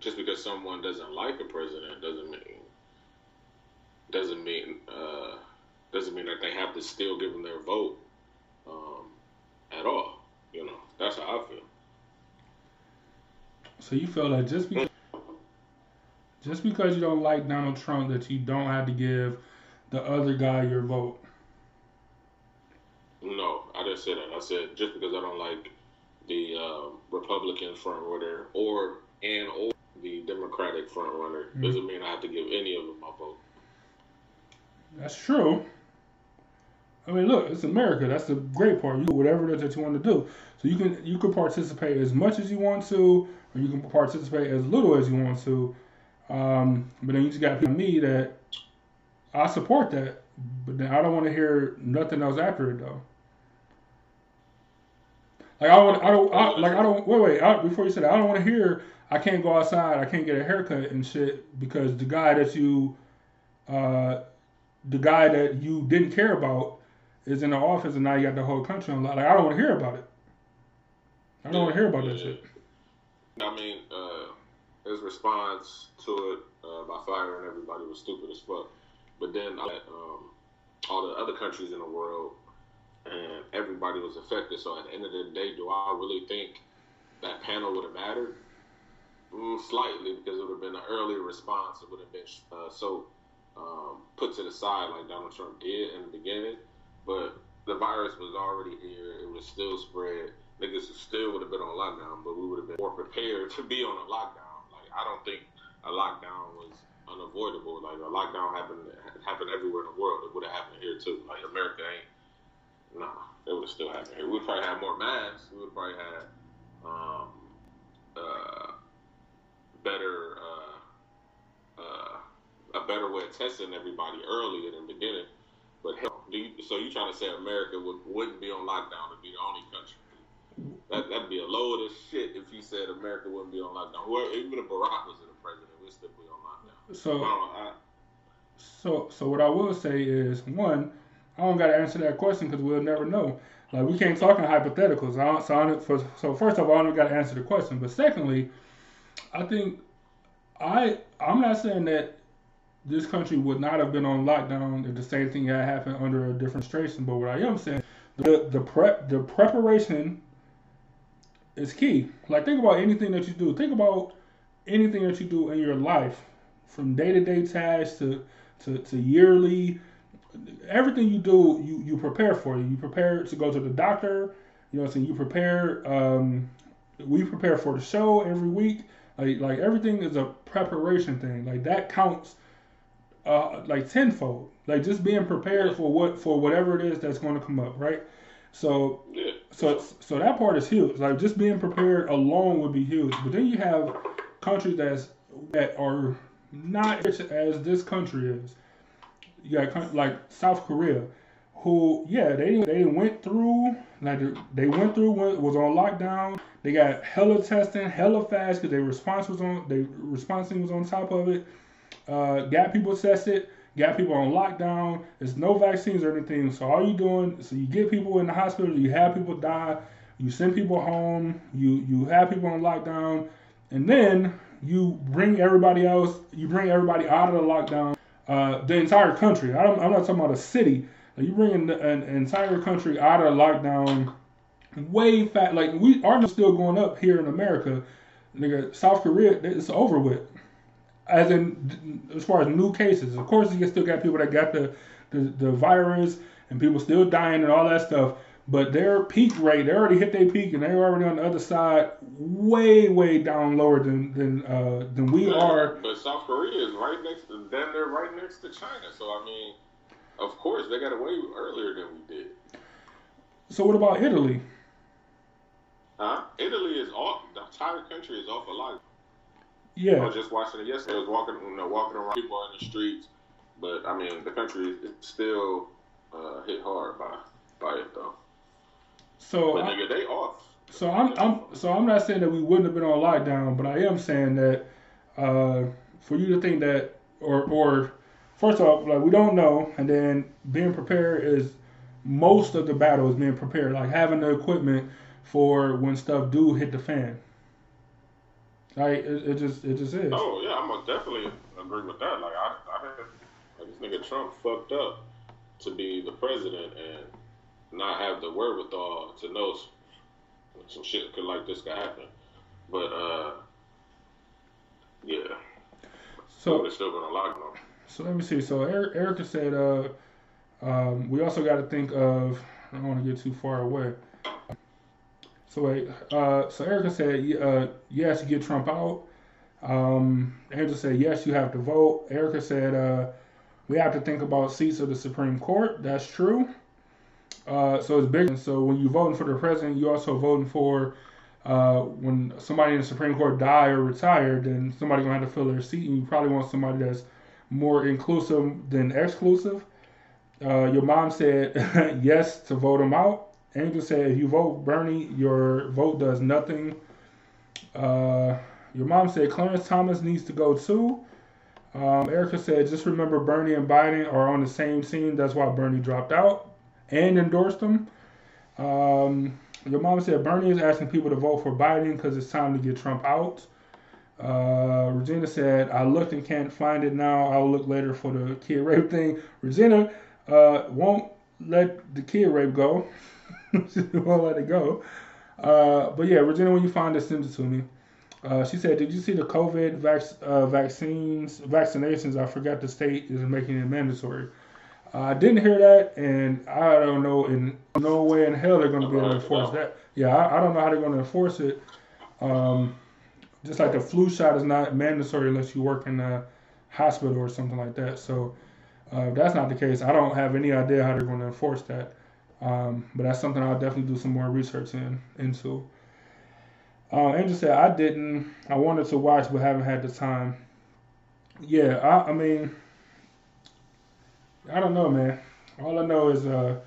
just because someone doesn't like a president doesn't mean doesn't mean uh, doesn't mean that they have to still give them their vote um, at all. That's how I feel. So you feel like just because Just because you don't like Donald Trump, that you don't have to give the other guy your vote. No, I didn't say that. I said just because I don't like the uh, Republican front runner or and or the Democratic front runner Mm-hmm. doesn't mean I have to give any of them my vote. That's true. I mean, look, it's America. That's the great part. You do whatever it is that you want to do. So you can you can participate as much as you want to, or you can participate as little as you want to. Um, but then you just got people me that I support that, but then I don't want to hear nothing else after it though. Like I want, I don't, I, like I don't. Wait, wait. I, before you said that, I don't want to hear. I can't go outside. I can't get a haircut and shit because the guy that you, uh, the guy that you didn't care about is in the office and now you got the whole country on. Like I don't want to hear about it. I don't want to hear about that shit. I mean, uh, his response to it uh, by firing everybody was stupid as fuck. But then I, um, all the other countries in the world and everybody was affected. So at the end of the day, do I really think that panel would have mattered? Mm, slightly, because it would have been an earlier response. It would have been uh, so um, put to the side like Donald Trump did in the beginning. But the virus was already here. It was still spread. Niggas still would have been on lockdown, but we would have been more prepared to be on a lockdown. Like I don't think a lockdown was unavoidable. Like a lockdown happened happened everywhere in the world. It would have happened here too. Like America ain't. Nah, it would have still happened here. We'd probably have more masks. We would probably have um, uh, better uh, uh, a better way of testing everybody early in the beginning. But hell, do you, so you trying to say America would, wouldn't be on lockdown to be the only country? That, that'd be a load of shit if you said America wouldn't be on lockdown. Whoever, even if Barack was in the president, we'd still be on lockdown. So I, So, so what I will say is, one, I don't got to answer that question because we'll never know. Like we can't talk in hypotheticals. I don't, so, I don't, for, so first of all, I don't got to answer the question. But secondly, I think I I'm not saying that this country would not have been on lockdown if the same thing had happened under a different administration. But what I am saying, the the prep the preparation is key. Like think about anything that you do. Think about anything that you do in your life, from day to day tasks to, to to yearly. Everything you do, you you prepare for. You prepare to go to the doctor. You know, what I'm saying you prepare. Um, we prepare for the show every week. Like like everything is a preparation thing. Like that counts. Uh, like tenfold. Like just being prepared for what for whatever it is that's going to come up, right? So so so that part is huge. Like just being prepared alone would be huge. But then you have countries that's that are not rich as this country is. You got like South Korea, who yeah they they went through like they went through was on lockdown. They got hella testing, hella fast because their response was on their responsing was on top of it. Uh, got people tested, got people on lockdown. There's no vaccines or anything. So all you doing, so you get people in the hospital, you have people die, you send people home, you you have people on lockdown, and then you bring everybody else, you bring everybody out of the lockdown. Uh, the entire country. I I'm not talking about a city. You bring an, an entire country out of lockdown way fast. Like we are still going up here in America. Nigga, South Korea, it's over with as in as far as new cases. Of course, you still got people that got the, the the virus and people still dying and all that stuff. But their peak rate, they already hit their peak and they're already on the other side, way way down lower than than uh, than we are. But South Korea is right next to them. They're right next to China. So I mean, of course they got away earlier than we did. So what about Italy? Huh? Italy is off. The entire country is off a lot. I was just watching it yesterday. I was walking, you know, walking around. People in the streets, but I mean, the country is still uh, hit hard by by it though. so But I- nigga, they off. So I'm, I'm so I'm not saying that we wouldn't have been on lockdown, but I am saying that uh, for you to think that, or or first off, like we don't know, and then being prepared is most of the battle is being prepared, like having the equipment for when stuff do hit the fan. Like it, it just it just is. Oh yeah, I'm gonna definitely agree with that. Like I, I like, this nigga Trump fucked up to be the president and not have the wherewithal to know some shit could like this could happen. But uh, yeah, So they're still gonna lock them. So let me see. So Eric, Erica said, uh, um, we also got to think of. I don't want to get too far away. So wait. Uh, so Erica said, uh, yes, get Trump out. Um, Angela said, yes, you have to vote. Erica said, uh, we have to think about seats of the Supreme Court. That's true. Uh, so it's big. So when you're voting for the president, you're also voting for uh, when somebody in the Supreme Court die or retire, then somebody gonna have to fill their seat, and you probably want somebody that's more inclusive than exclusive. Uh, your mom said yes to vote him out. Angel said if you vote Bernie, your vote does nothing. Uh, your mom said Clarence Thomas needs to go too. Um, Erica said just remember Bernie and Biden are on the same team. That's why Bernie dropped out and endorsed him. Um, your mom said Bernie is asking people to vote for Biden because it's time to get Trump out. Uh, Regina said, I looked and can't find it now. I'll look later for the kid rape thing. Regina uh, won't let the kid rape go. she won't let it go. Uh, but yeah, Regina, when you find it, send it to me. Uh, she said, Did you see the COVID vac- uh, vaccines, vaccinations? I forgot the state is making it mandatory. Uh, I didn't hear that, and I don't know in no way in hell they're going to be able to enforce that. Yeah, I, I don't know how they're going to enforce it. Um, just like the flu shot is not mandatory unless you work in a hospital or something like that. So uh, if that's not the case, I don't have any idea how they're going to enforce that. Um, but that's something I'll definitely do some more research in into. Uh, Angel said I didn't. I wanted to watch, but haven't had the time. Yeah, I, I mean, I don't know, man. All I know is uh,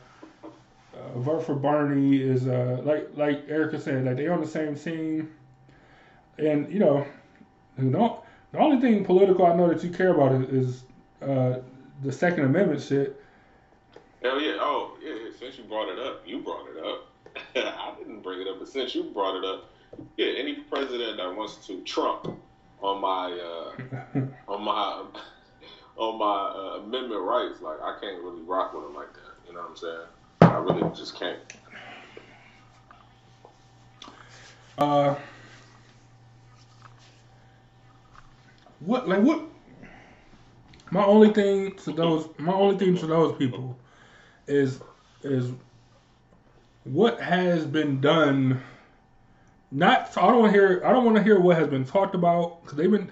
uh vote for Bernie is uh like like Erica said, like they on the same team, and you know, you know, the only thing political I know that you care about is, is uh the Second Amendment shit. Hell yeah! Oh yeah. Since you brought it up, you brought it up. I didn't bring it up, but since you brought it up, yeah, any president that wants to trump on my uh, on my on my uh, amendment rights, like I can't really rock with him like that. You know what I'm saying? I really just can't. Uh, what like what? My only thing to those, my only thing to those people, is is what has been done. Not I don't hear I don't want to hear what has been talked about because they've been.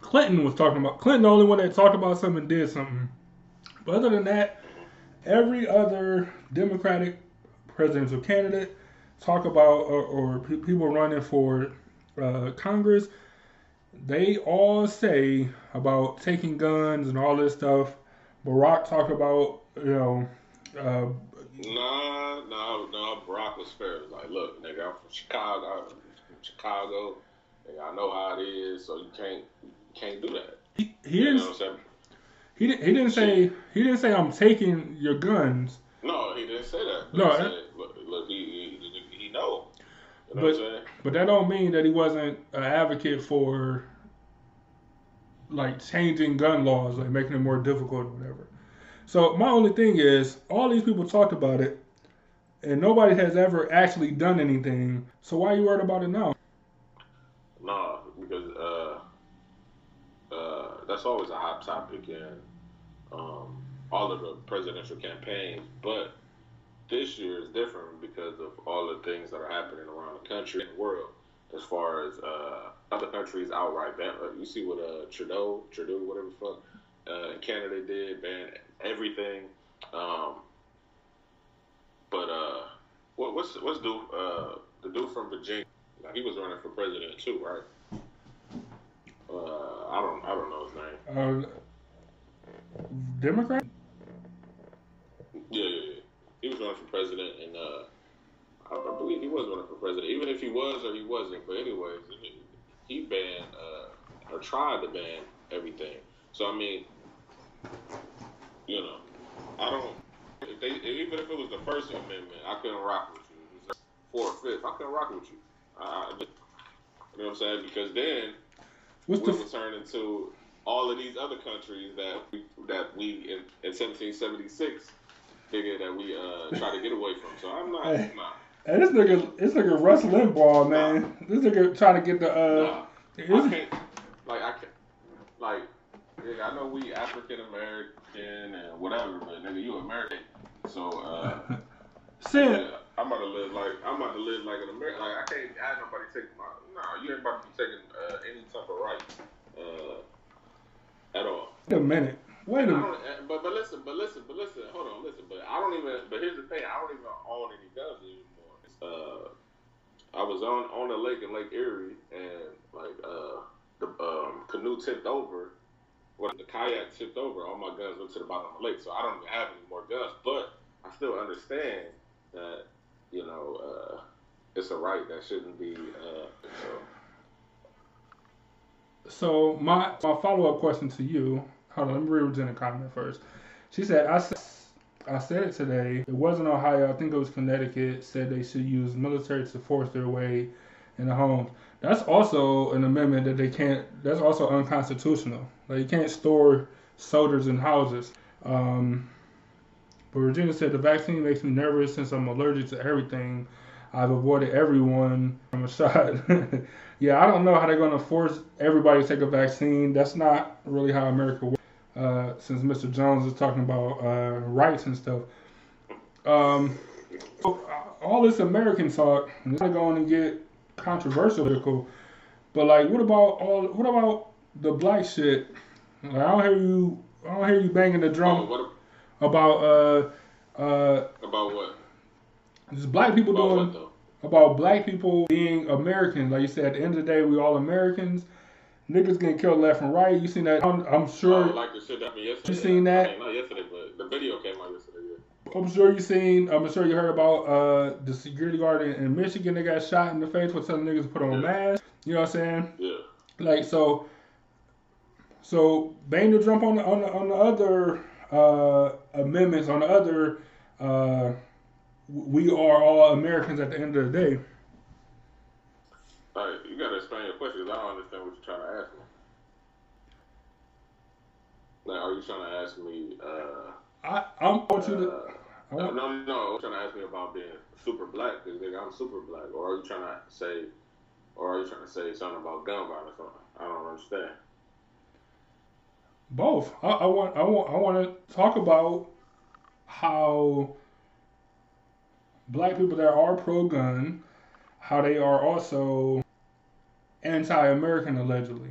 Clinton was talking about Clinton, the only one that talked about something did something. But other than that, every other Democratic presidential candidate talk about or, or people running for uh, Congress, they all say about taking guns and all this stuff. Barack talked about you know uh, Nah, no, no. Barack was fair. Like, look, nigga, I'm from Chicago. I'm from Chicago. Nigga, I know how it is, so you can't you can't do that. he, he You didn't what I'm saying? he didn't he didn't say he didn't say I'm taking your guns. No, he didn't say that. But No, he said, look, look, he he, he know. You know But- what I'm saying? But that don't mean that he wasn't an advocate for like changing gun laws, like making it more difficult or whatever. So my only thing is, all these people talked about it, and nobody has ever actually done anything. So why are you worried about it now? No, because uh, uh, that's always a hot topic in um, all of the presidential campaigns. But this year is different because of all the things that are happening around the country and the world. As far as uh, other countries outright ban, uh, you see what uh, Trudeau, Trudeau, whatever the fuck, uh, Canada did, ban everything. Um, but uh, what, what's what's dude, uh, the dude from Virginia? He was running for president too, right? Uh, I don't, I don't know his name. Uh, Democrat? Yeah, yeah, yeah. He was running for president, and uh, I, I believe he was running for president. Even if he was or he wasn't, but anyways, he, banned uh, or tried to ban everything. So I mean, you know, I don't. If they, even if it was the first amendment, I couldn't rock with you. It was fourth, fifth, I couldn't rock with you. I, you know what I'm saying? Because then What's we the would turn into all of these other countries that we, that we in, in 1776 figured that we uh, try to get away from. So I'm not, Hey. nah, Hey, this nigga, this nigga Rush Limbaugh, man. This nigga trying to get the nah. uh. I can't, like I can't. like, nigga, I know we African American and whatever, but nigga, you American. So, uh, yeah, I'm about to live like I'm about to live like an American. Like I can't have nobody take my. No, you ain't about to be taking uh, any type of rights uh, at all. wait a minute. Wait a minute. uh, but but listen, but listen, but listen. Hold on, listen. But I don't even. But here's the thing. I don't even own any guns anymore. Uh, I was on on the lake in Lake Erie, and like uh, the um, canoe tipped over. Well, the kayak tipped over. All my guns went to the bottom of the lake, so I don't even have any more guns. But I still understand that you know uh, it's a right that shouldn't be. Uh, so. So my my follow up question to you. Hold on, let me read Jenna comment first. She said, "I said I said it today. It wasn't Ohio. I think it was Connecticut. Said they should use military to force their way in the homes. That's also an amendment that they can't. That's also unconstitutional. Like you can't store soldiers in houses. Um, but Virginia said the vaccine makes me nervous since I'm allergic to everything. I've avoided everyone from a shot. yeah, I don't know how they're going to force everybody to take a vaccine. That's not really how America works. Uh, since Mr. Jones is talking about uh, rights and stuff. Um, so, all this American talk, I'm going to get controversial, but like, what about all? What about the black shit? Like, I don't hear you. I don't hear you banging the Oh, drum what about uh uh about what? just black people About doing what about black people being Americans. Like you said, at the end of the day, we all Americans. Niggas getting killed left and right. You seen that? I'm, I'm sure. Oh, like the shit that happened yesterday. You seen that? I mean, not yesterday, but the video came out yesterday. I'm sure you seen. I'm sure you heard about uh, the security guard in, in Michigan that got shot in the face for telling niggas to put on Yeah. masks. You know what I'm saying? Yeah. Like so. So the jump on the on the, on the other uh, amendments on the other. Uh, we are all Americans at the end of the day. All right, you gotta explain your question because I don't understand what you're trying to ask me. Like, are you trying to ask me? Uh, I I want you to. Oh, I no, no, no. You're trying to ask me about being super black because I'm super black, or are you trying to say, or are you trying to say something about gun violence? I don't understand. Both. I, I want. I want. I want to talk about how black people that are pro-gun, how they are also anti-American allegedly.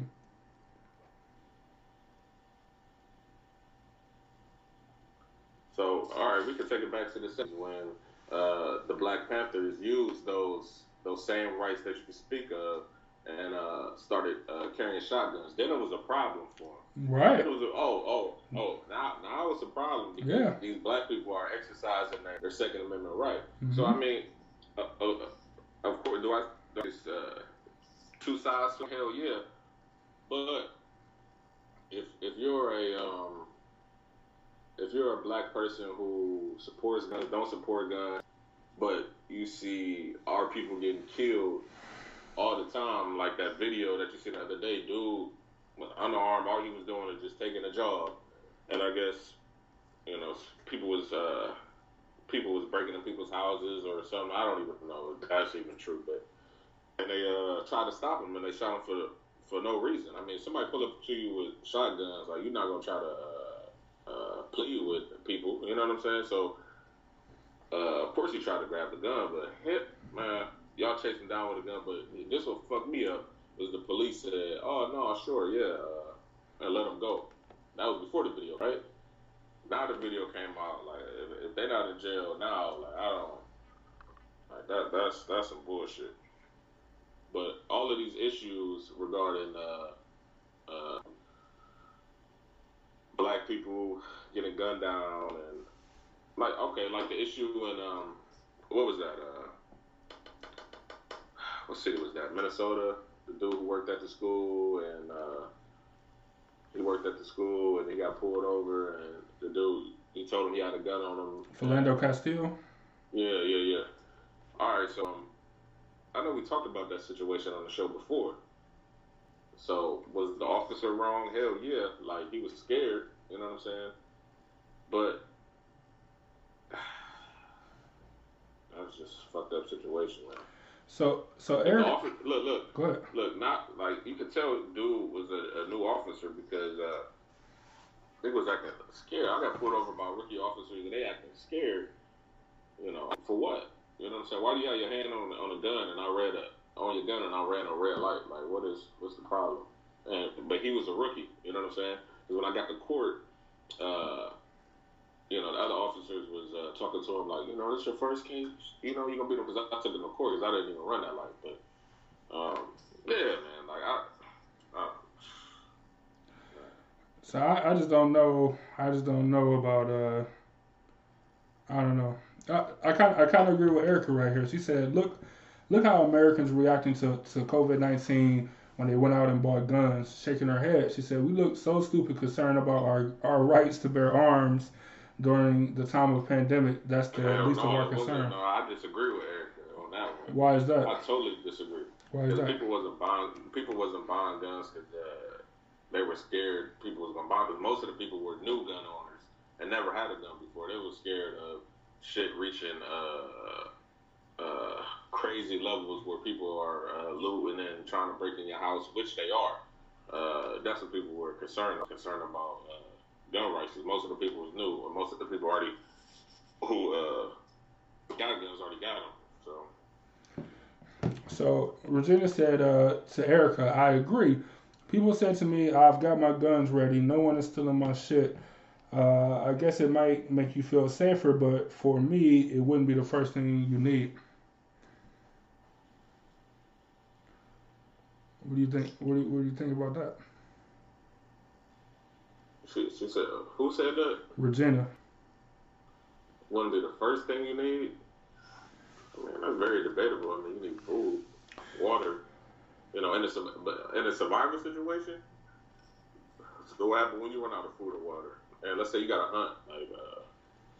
So, all right, we can take it back to the 70s when uh, the Black Panthers used those those same rights that you speak of and uh, started uh, carrying shotguns. Then it was a problem for them. Right. It was a, oh oh oh now now it's a problem because Yeah. these black people are exercising their, their Second Amendment right. Mhm. So I mean, uh, uh, of course, do I? There's uh, two sides to hell, yeah. But if if you're a um, if you're a black person who supports guns, don't support guns, but you see our people getting killed all the time, like that video that you see the other day, dude, with unarmed, all he was doing is just taking a job, and I guess you know people was uh, people was breaking in people's houses or something. I don't even know if that's even true, but and they uh, tried to stop him and they shot him for for no reason. I mean, somebody pull up to you with shotguns, like you're not gonna try to uh, uh, plead with people. You know what I'm saying? So, uh, of course, he tried to grab the gun, but hit man, y'all him down with a gun. But this what fucked me up was the police said, "Oh no, sure, yeah," uh, and let him go. That was before the video, right? Now the video came out. Like, if, if they're not in jail now, like I don't like that. That's that's some bullshit. But all of these issues regarding uh, uh, black people getting gunned down and like okay, like the issue in um, what was that? Uh, what city was that? Minnesota. The dude who worked at the school and uh, he worked at the school and he got pulled over and the dude he told him he had a gun on him. Philando Castillo. Yeah, yeah, yeah. All right, so um, I know we talked about that situation on the show before. So was the officer wrong? Hell yeah, like he was scared. You know what I'm saying? But that was just a fucked up situation, man. So so Eric, officer, look, look, go ahead. look. Not like you could tell, dude was a, a new officer because uh, they was acting scared. I got pulled over by rookie officers and they acting scared. You know, for what? You know what I'm saying? Why do you have your hand on on a gun and I read a on your gun and I ran a red light? Like, what is what's the problem? And but he was a rookie. You know what I'm saying? When I got to court, uh, you know, the other officers was uh, talking to him like, you know, this your first case. You know, you gonna be him because I, I took him to court because I didn't even run that light. But um, yeah, man, like I. I So I, I just don't know. I just don't know about. uh I don't know. I I kind I kind of agree with Erica right here. She said, "Look, look how Americans reacting to to COVID nineteen when they went out and bought guns." Shaking her head, she said, "We look so stupid, concerned about our our rights to bear arms during the time of pandemic. That's the Hell least of our concern." No, I disagree with Erica on that one. Why is that? I totally disagree. Why is that? people wasn't buying people wasn't buying guns because uh, they were scared people was gonna buy. Because most of the people were new gun owners and never had a gun before. They were scared of shit reaching uh, uh, crazy levels where people are uh, looting and trying to break in your house, which they are. Uh, that's what people were concerned concerned about uh, gun rights. most of the people was new, and most of the people already who uh, got guns already got them. So. So Regina said uh, to Erica, I agree. People said to me, I've got my guns ready. No one is stealing my shit. Uh, I guess it might make you feel safer, but for me, it wouldn't be the first thing you need. What do you think? What do you, what do you think about that, She, she said, who said that? Regina? Wouldn't be the first thing you need? I mean, that's very debatable. I mean, you need food, water, you know, in a, but in a survival situation. So what happens when you run out of food or water? And let's say you got to hunt, like, uh,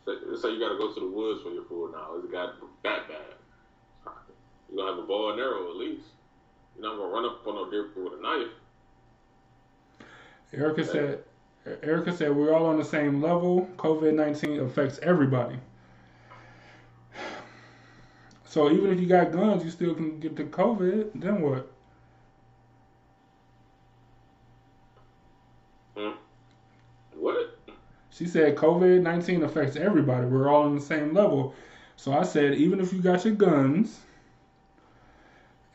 say, let's say you got to go to the woods for your food now. It's got that bad. You're going to have a bow and arrow at least. You're not to run up on no deer with a knife. Erica said. Erica said we're all on the same level. COVID nineteen affects everybody. So even if you got guns, you still can get the COVID. Then what? Hmm? What? She said COVID 19 affects everybody. We're all on the same level. So I said, even if you got your guns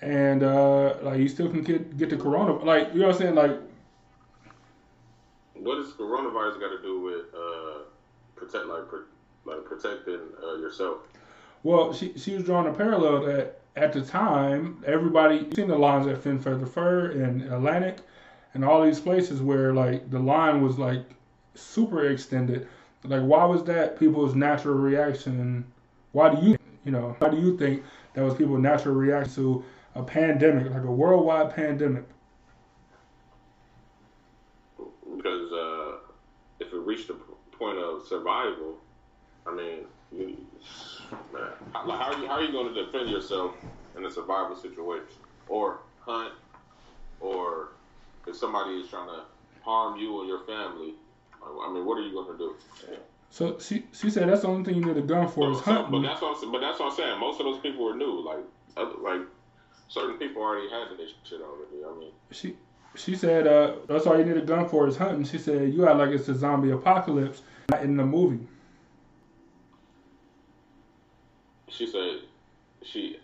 and uh, like you still can get, get the corona, like, you know what I'm saying? Like, What does coronavirus got to do with uh, protect like pro- like protecting uh, yourself? well, she, she was drawing a parallel that at the time, everybody, seen the lines at Fin Feather Fur and Atlantic and all these places where like the line was like super extended. Like, why was that people's natural reaction? Why do you, you know, why do you think that was people's natural reaction to a pandemic, like a worldwide pandemic? Because uh, if it reached the point of survival, I mean, you, man, how, how are you how are you going to defend yourself in a survival situation, or hunt, or if somebody is trying to harm you or your family? I mean, what are you going to do? So she she said that's the only thing you need a gun for is So- but hunting. that's what I'm, but that's what I'm saying. Most of those people were new. Like, like certain people already had this shit already. I mean, She she said uh, that's all you need a gun for is hunting. She said you act like it's a zombie apocalypse, not in the movie. she said she.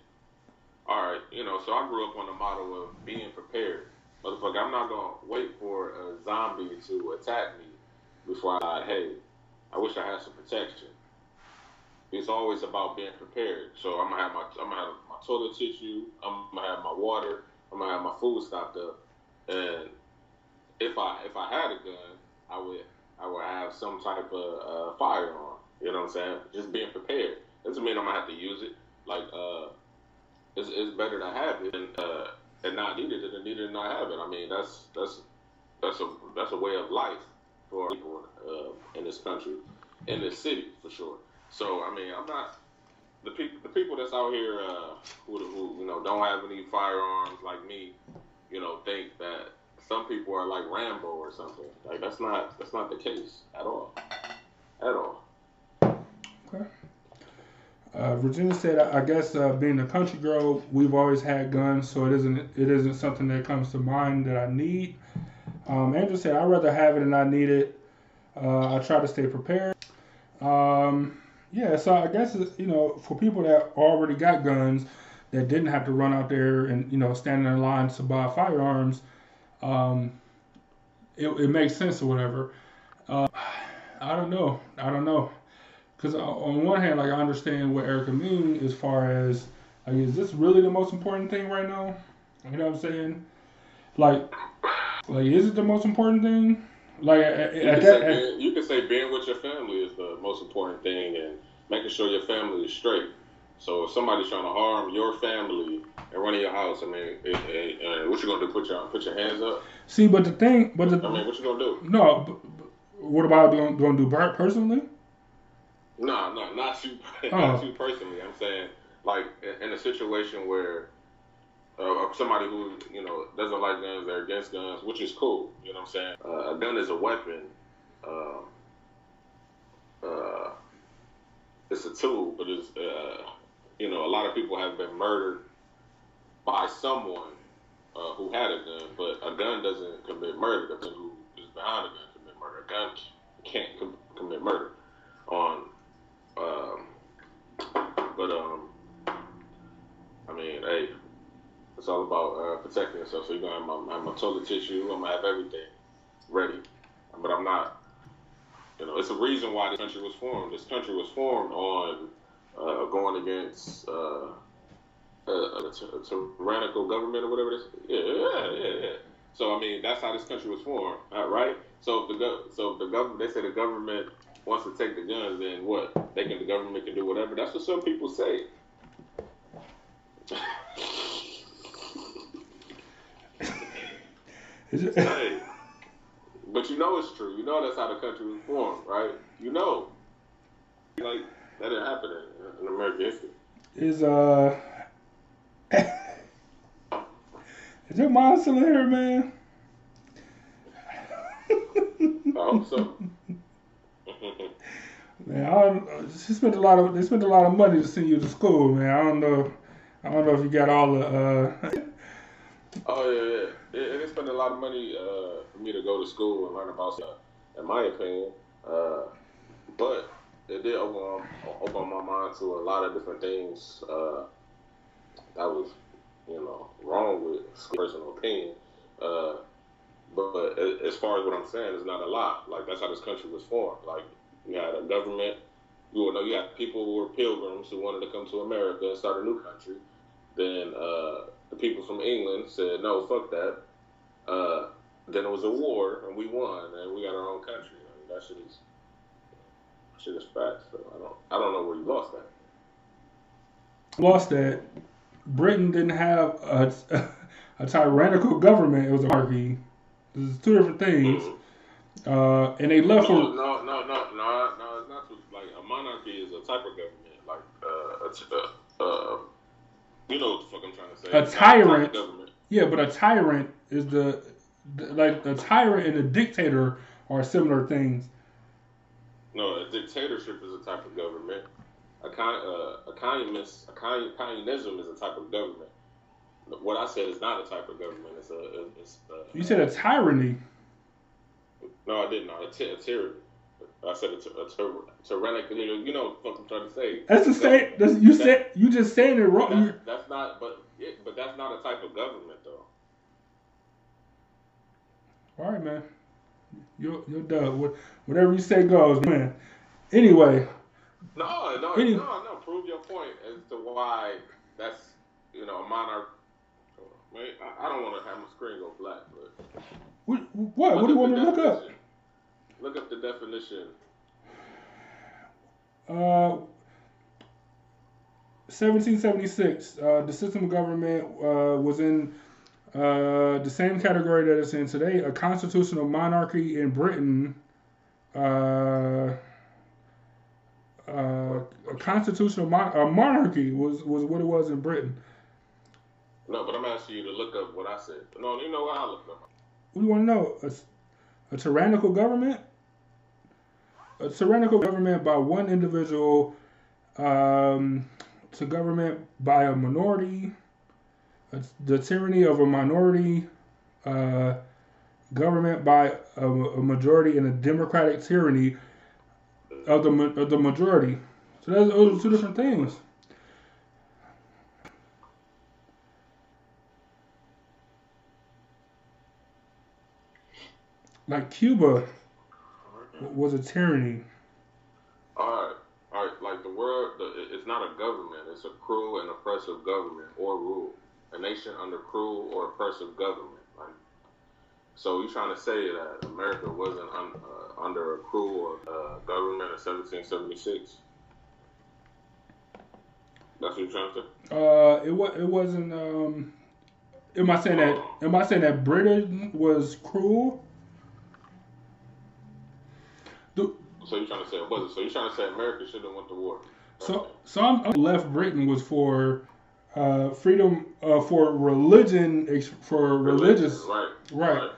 All right, you know. So I grew up on the model of being prepared. Motherfucker, I'm not gonna wait for a zombie to attack me before I. Hey, I wish I had some protection. It's always about being prepared. So I'm gonna have my I'm gonna have toilet tissue. I'm gonna have my water. I'm gonna have my food stocked up. And if I if I had a gun, I would I would have some type of uh, firearm. You know what I'm saying? Just being prepared. Doesn't mean I'm gonna have to use it. Like uh, it's, it's better to have it and uh, and not need it than need it and not have it. I mean that's that's that's a that's a way of life for people uh, in this country, in this city for sure. So I mean I'm not the people the people that's out here uh, who, who you know don't have any firearms like me, you know think that some people are like Rambo or something. Like that's not that's not the case at all, at all. Okay. Uh, Virginia said, I guess uh, being a country girl, we've always had guns, so it isn't it isn't something that comes to mind that I need. Um, Andrew said, I'd rather have it than I need it. Uh, I try to stay prepared. Um, yeah, so I guess you know for people that already got guns that didn't have to run out there and you know stand in line to buy firearms, um, it, it makes sense or whatever. Uh, I don't know. I don't know. Because on one hand, like I understand what Erica mean as far as like, is this really the most important thing right now? You know what I'm saying? Like, like is it the most important thing? Like You at can, that, say at- being, you can say being with your family is the most important thing, and making sure your family is straight. So if somebody's trying to harm your family and run your house, I mean, it, it, uh, what you gonna do? Put your put your hands up? see, but the thing, but the I mean, what you gonna do? no, but, but what about doing doing do per- personally? No, no, not you, Oh. not you personally. I'm saying like in a situation where uh, somebody who you know doesn't like guns, they're against guns, which is cool. You know what I'm saying? Uh, a gun is a weapon. Um, uh, it's a tool, but it's uh, you know a lot of people have been murdered by someone uh, who had a gun, but a gun doesn't commit murder. The person who is behind a gun commit murder. A gun can't com- commit murder. On, um, but um, I mean, hey, it's all about uh, protecting yourself. So you're gonna have my, my toilet tissue. I'm gonna have everything ready, but I'm not. You know, it's a reason why this country was formed. This country was formed on uh, going against uh, a, a, a tyrannical government or whatever it is. Yeah, yeah, yeah. So I mean, that's how this country was formed, uh, right? So if the gov- so if the government, they say the government wants to take the guns, then what? They can the government can do whatever. That's what some people say. Is it- hey, but you know it's true. You know that's how the country was formed, right? You know, like that didn't happen in, in American history. is uh, is your mom still in here, man? I hope so. Man, I don't, she spent a lot of they spent a lot of money to send you to school, man. I don't know, I don't know if you got all the. Uh, Oh yeah, yeah. They, they spend a lot of money uh, for me to go to school and learn about stuff. In my opinion, uh, but it did open open my mind to a lot of different things uh, that was, you know, wrong with personal opinion. Uh, but, but as far as what I'm saying, it's not a lot. Like that's how this country was formed. Like you had a government. You know, you had people who were pilgrims who wanted to come to America and start a new country. Then uh, the people from England said, "No, fuck that." Uh, then it was a war, and we won, and we got our own country. I mean, that shit is shit is facts. So I don't, I don't know where you lost that. lost that Britain didn't have a, a tyrannical government. It was a monarchy. This is two different things. Uh, and they left No, for no, no, no, no, no. It's not too- like a monarchy is a type of government, like uh, a uh, uh, you know what the fuck I'm trying to say. A It's tyrant. government. yeah, but a tyrant is the, the like a tyrant and a dictator are similar things. No, a dictatorship is a type of government. A uh, a communist, a communism is a type of government. What I said is not a type of government. It's a, it's a, You said a tyranny. no, I didn't. No, a, ty- a tyranny. I said a, ty- a ty- tyrannical. You know what I'm trying to say. That's the same. That's, you said you just saying it wrong. That's, that's not, but it, but that's not a type of government though. all right, man. You're you're done. What- Whatever you say goes, man. Anyway, No, no, Any- no, no. Prove your point as to why that's you know a monarch. I, I don't want to have my screen go black, but what what, what do you want me to look up? Look up the definition. Uh, 1776. Uh, the system of government uh, was in uh, the same category that it's in today. A constitutional monarchy in Britain. Uh, uh, a constitutional mon- a monarchy was, was what it was in Britain. No, but I'm asking you to look up what I said. No, you know what I looked up. What do you want to know? A, a tyrannical government? A tyrannical government by one individual um, to government by a minority, the tyranny of a minority, uh, government by a, a majority, and a democratic tyranny of the of the majority. So that's, those are two different things. Like Cuba was a tyranny. All right, all right. Like the word, the, it's not a government. It's a cruel and oppressive government or rule. A nation under cruel or oppressive government. Like, so you're trying to say that America wasn't un, uh, under a cruel uh, government in 1776? That's what you're trying to say. Uh, it was it wasn't. Um, am I saying that? Am I saying that Britain was cruel? The, So you're trying to say it wasn't. So you're trying to say America should have went to war. so so I'm, I'm left Britain was for uh, freedom uh, for religion for religious Right. right.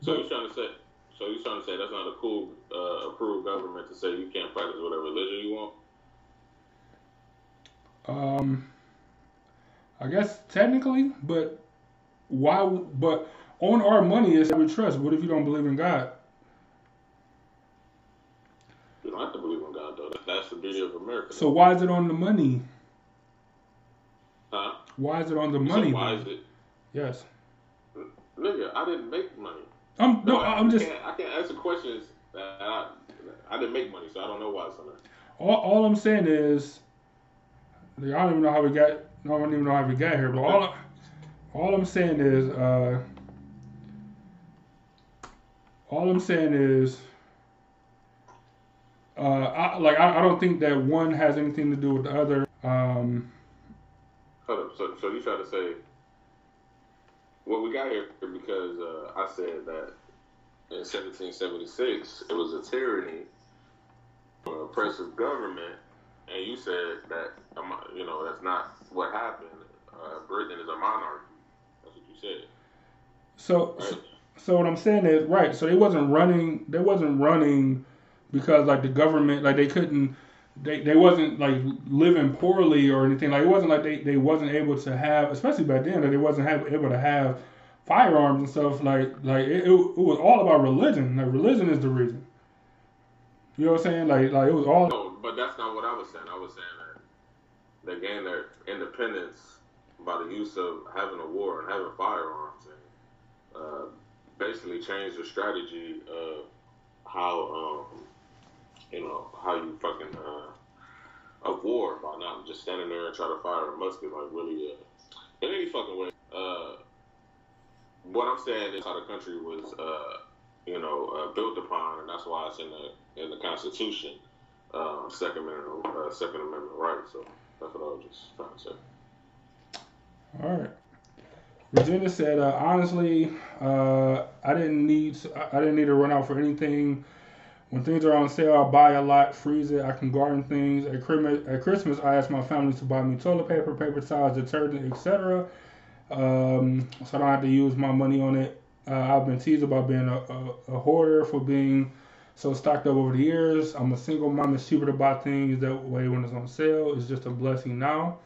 So you're trying to say. So you're trying to say that's not a cool, uh, approved government to say you can't practice whatever religion you want. Um, I guess technically, but why? But on our money is that we trust. What if you don't believe in God? You don't have to believe in God though. That- That's the beauty of America. So why is it on the money? huh? Why is it on the So money? why then? is it, Yes. nigga? I didn't make money. I'm no. I, I'm just Can't, I can't answer questions that I, I didn't make money, so I don't know why it's on there. all, all I'm saying is, I don't even know how we got. I don't even know how we got here. But all all I'm saying is, uh, all I'm saying is, uh, I, like I, I don't think that one has anything to do with the other. Um, Hold up. So, so you try to say, well, we got here because uh, I said that in 1776 it was a tyranny, an oppressive government, and you said that um, you know that's not what happened. Uh, Britain is a monarchy. That's what you said, so, right? so so what I'm saying is right. So they wasn't running. They wasn't running because like the government, like they couldn't. They, they wasn't like living poorly or anything. Like it wasn't like they, they wasn't able to have, especially back then, that they wasn't have, able to have firearms and stuff. Like like it, it, it was all about religion. Like religion is the reason. You know what I'm saying? Like like it was all. No, but that's not what I was saying. I was saying that they gained their independence by the use of having a war and having firearms, and uh, basically changed the strategy of how um, you know how you fucking uh, war by not just standing there and try to fire a musket like really uh, in any fucking way. Uh, what I'm saying is how the country was. Uh, you know, uh, built upon, and that's why it's in the in the Constitution, um, Second Amendment, uh, Second Amendment rights. So that's what I was just trying to say. All right. Virginia said, uh, honestly, uh, I didn't need I didn't need to run out for anything. When things are on sale, I buy a lot, freeze it. I can garden things. At Christmas, I ask my family to buy me toilet paper, paper towels, detergent, etc. Um, so I don't have to use my money on it. Uh, I've been teased about being a, a, a hoarder for being so stocked up over the years. I'm a single mom and stupid about things that way when it's on sale. It's just a blessing now.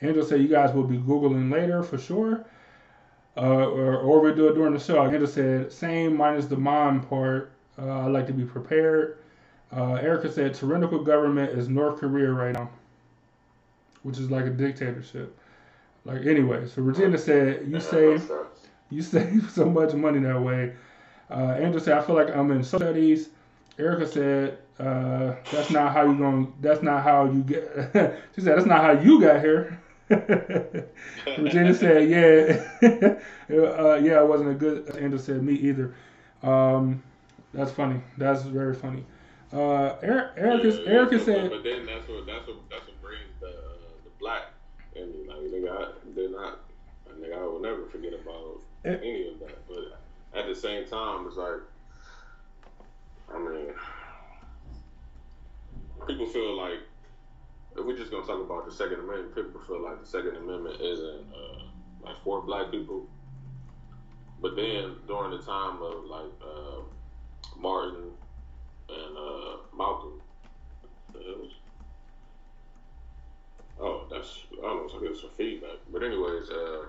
Angel said you guys will be Googling later for sure. Uh, or, or we do it during the show. Angel said same minus the mom part. Uh, I like to be prepared. Uh, Erica said tyrannical government is North Korea right now, which is like a dictatorship. Like anyway, so Regina said you save you save so much money that way. Uh, said I feel like I'm in studies. Erica said uh, that's not how you going. That's not how you get. she said that's not how you got here. Regina said, "Yeah, uh, yeah, I wasn't a good." Angel said, "Me either." Um, that's funny. That's very funny. Uh, Eric, Erica, Yeah, Erica but- said, but then that's what that's what that's what brings the uh, the black and like nigga, I, they're not. Nigga, I will never forget about Eh. any of that. But at the same time, it's like, I mean, people feel like if we're just gonna talk about the Second Amendment, people feel like the Second Amendment isn't uh, like for black people. But then during the time of like uh, Martin, and uh, Malcolm. Oh, that's I don't know. So I get some feedback, but anyways, uh,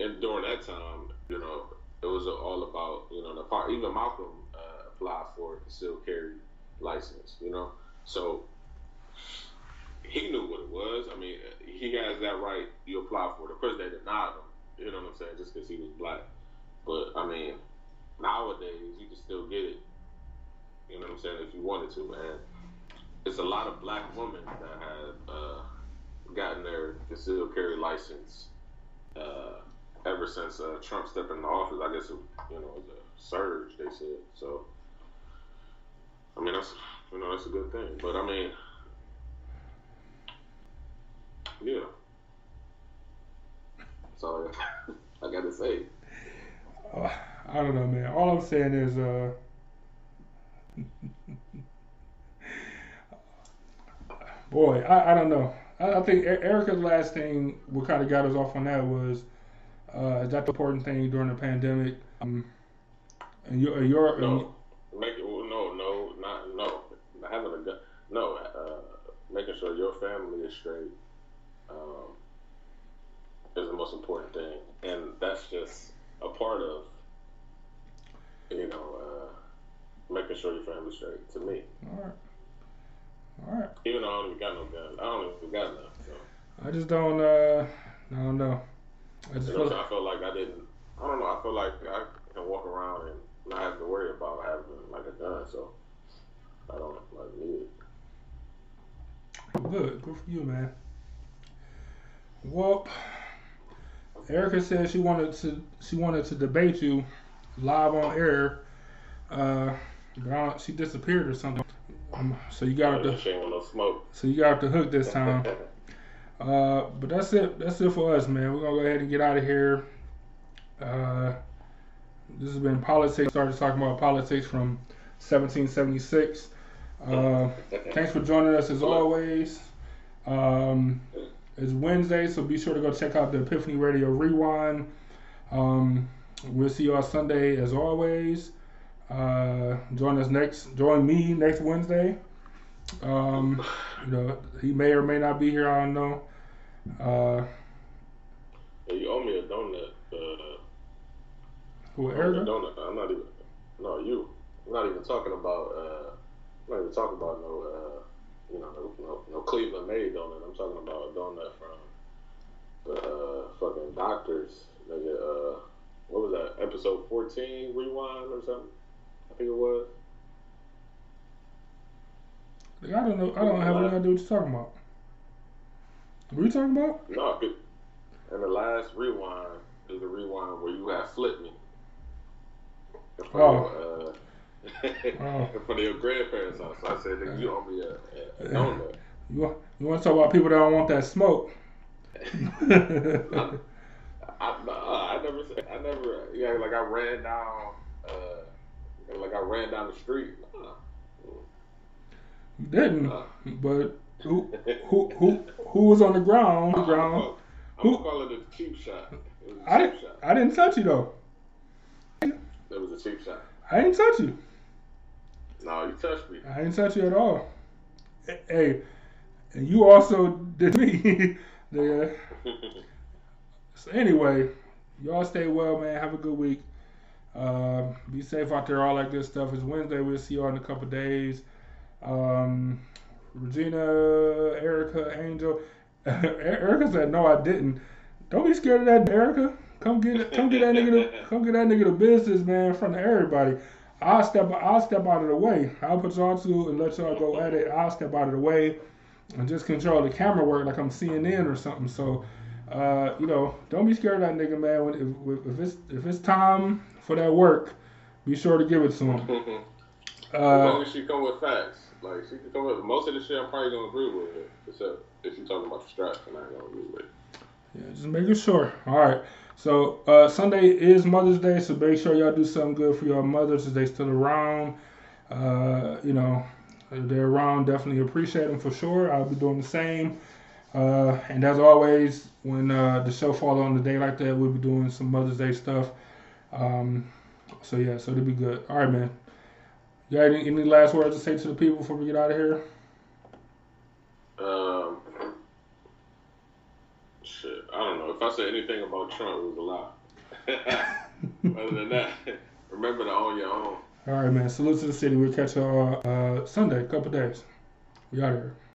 and during that time, you know, it was all about you know the part. Even Malcolm uh, applied for a concealed carry license, you know, so he knew what it was. I mean, he has that right. You apply for it. Of course, they denied him. You know what I'm saying? Just because he was black. But I mean, nowadays you can still get it. You know what I'm saying? If you wanted to, and it's a lot of black women that have uh, gotten their concealed carry license uh, ever since uh, Trump stepped into office. I guess it, you know, it was a surge. They said so. I mean, that's you know that's a good thing. But I mean, yeah. That's all I, I got to say. Uh, I don't know, man. All I'm saying is, uh, boy, I, I don't know. I, I think Erica's last thing, what kind of got us off on that was, uh, is that the important thing during the pandemic? Um, and your, your, No, make it, no, no, not no. Having a gun, no. Uh, making sure your family is straight um, is the most important thing, and that's just a part of you know uh, making sure your family's straight. To me, all right, all right. even though I don't even got no gun, I don't even got none. So I just don't, uh, I don't know. I just you know, so I felt like I didn't. I don't know. I feel like I can walk around and not have to worry about having like a gun. So I don't like need it. Good, good for you, man. Well, Erica said she wanted to she wanted to debate you live on air. Uh, but I don't- she disappeared or something. Um, so you got I the She ain't want no smoke. so you got the hook this time. Uh, but that's it. That's it for us, man. We're gonna go ahead and get out of here. Uh, this has been politics. Started talking about politics from 1776. Uh, thanks for joining us as always. Um, it's Wednesday, so be sure to go check out the ePIFFany Radio Rewind. Um, we'll see you on Sunday as always. Uh, join us next. Join me next Wednesday. Um, you know, he may or may not be here. I don't know. Uh, Hey, you owe me a donut. Uh, who you owe me a Erica? donut. I'm not even. No, you. I'm not even talking about. Uh, I'm not even talking about no. Uh, you know, no, no, no Cleveland made donut. I'm talking about a donut from the uh, fucking doctors. Nigga, uh, what was that? Episode 14 rewind or something? I think it was. I don't know. I don't have any idea what you're talking about. What are you talking about? No, and the last rewind is the rewind where you have flipped me. Front Oh. of, uh, Oh. of your grandparents' house. So I said, nigga, you owe me a, a, a donut. You you want to talk about people that don't want that smoke? I, nah, I never said, I never, yeah, like I ran down, uh, like I ran down the street. You didn't. But who who who who was on the ground? The ground. I'm Who- call it a cheap shot. It was a I cheap shot. I didn't touch you though. It was a cheap shot. I didn't touch you. No, you touched me. I didn't touch you at all. Hey, and you also did me. the, so anyway, y'all stay well, man. Have a good week. Um, be safe out there. All that good stuff. It's Wednesday. We'll see y'all in a couple days. Um, Regina, Erica, Angel. Erica said, "No, I didn't." Don't be scared of that, Erica. Come get, come get that nigga, the, come get that nigga the business, man, in front of everybody. I'll step, I'll step out of the way. I'll put y'all to and let y'all go at it. I'll step out of the way and just control the camera work like I'm CNN or something. So, uh, you know, don't be scared of that nigga, man. When, if, if it's if it's time for that work, be sure to give it to him. as Uh, long as she come with facts, like she can come with most of the shit, I'm probably gonna agree with it, except if you're talking about the straps, I'm not gonna agree with it. Yeah, just making sure. All right. So uh, Sunday is Mother's Day, so make sure y'all do something good for your mothers if they still around. Uh, you know, if they're around, definitely appreciate them for sure. I'll be doing the same. Uh, and as always, when uh, the show falls on the day like that, we'll be doing some Mother's Day stuff. Um, so yeah, so it'll be good. All right, man. You got any, any last words to say to the people before we get out of here? Um, shit, I don't know. If I say anything about Trump, it was a lie. Other than that, remember to own your own. All right, man. Salute to the city. We'll catch you uh, uh, Sunday, couple days. We out of here.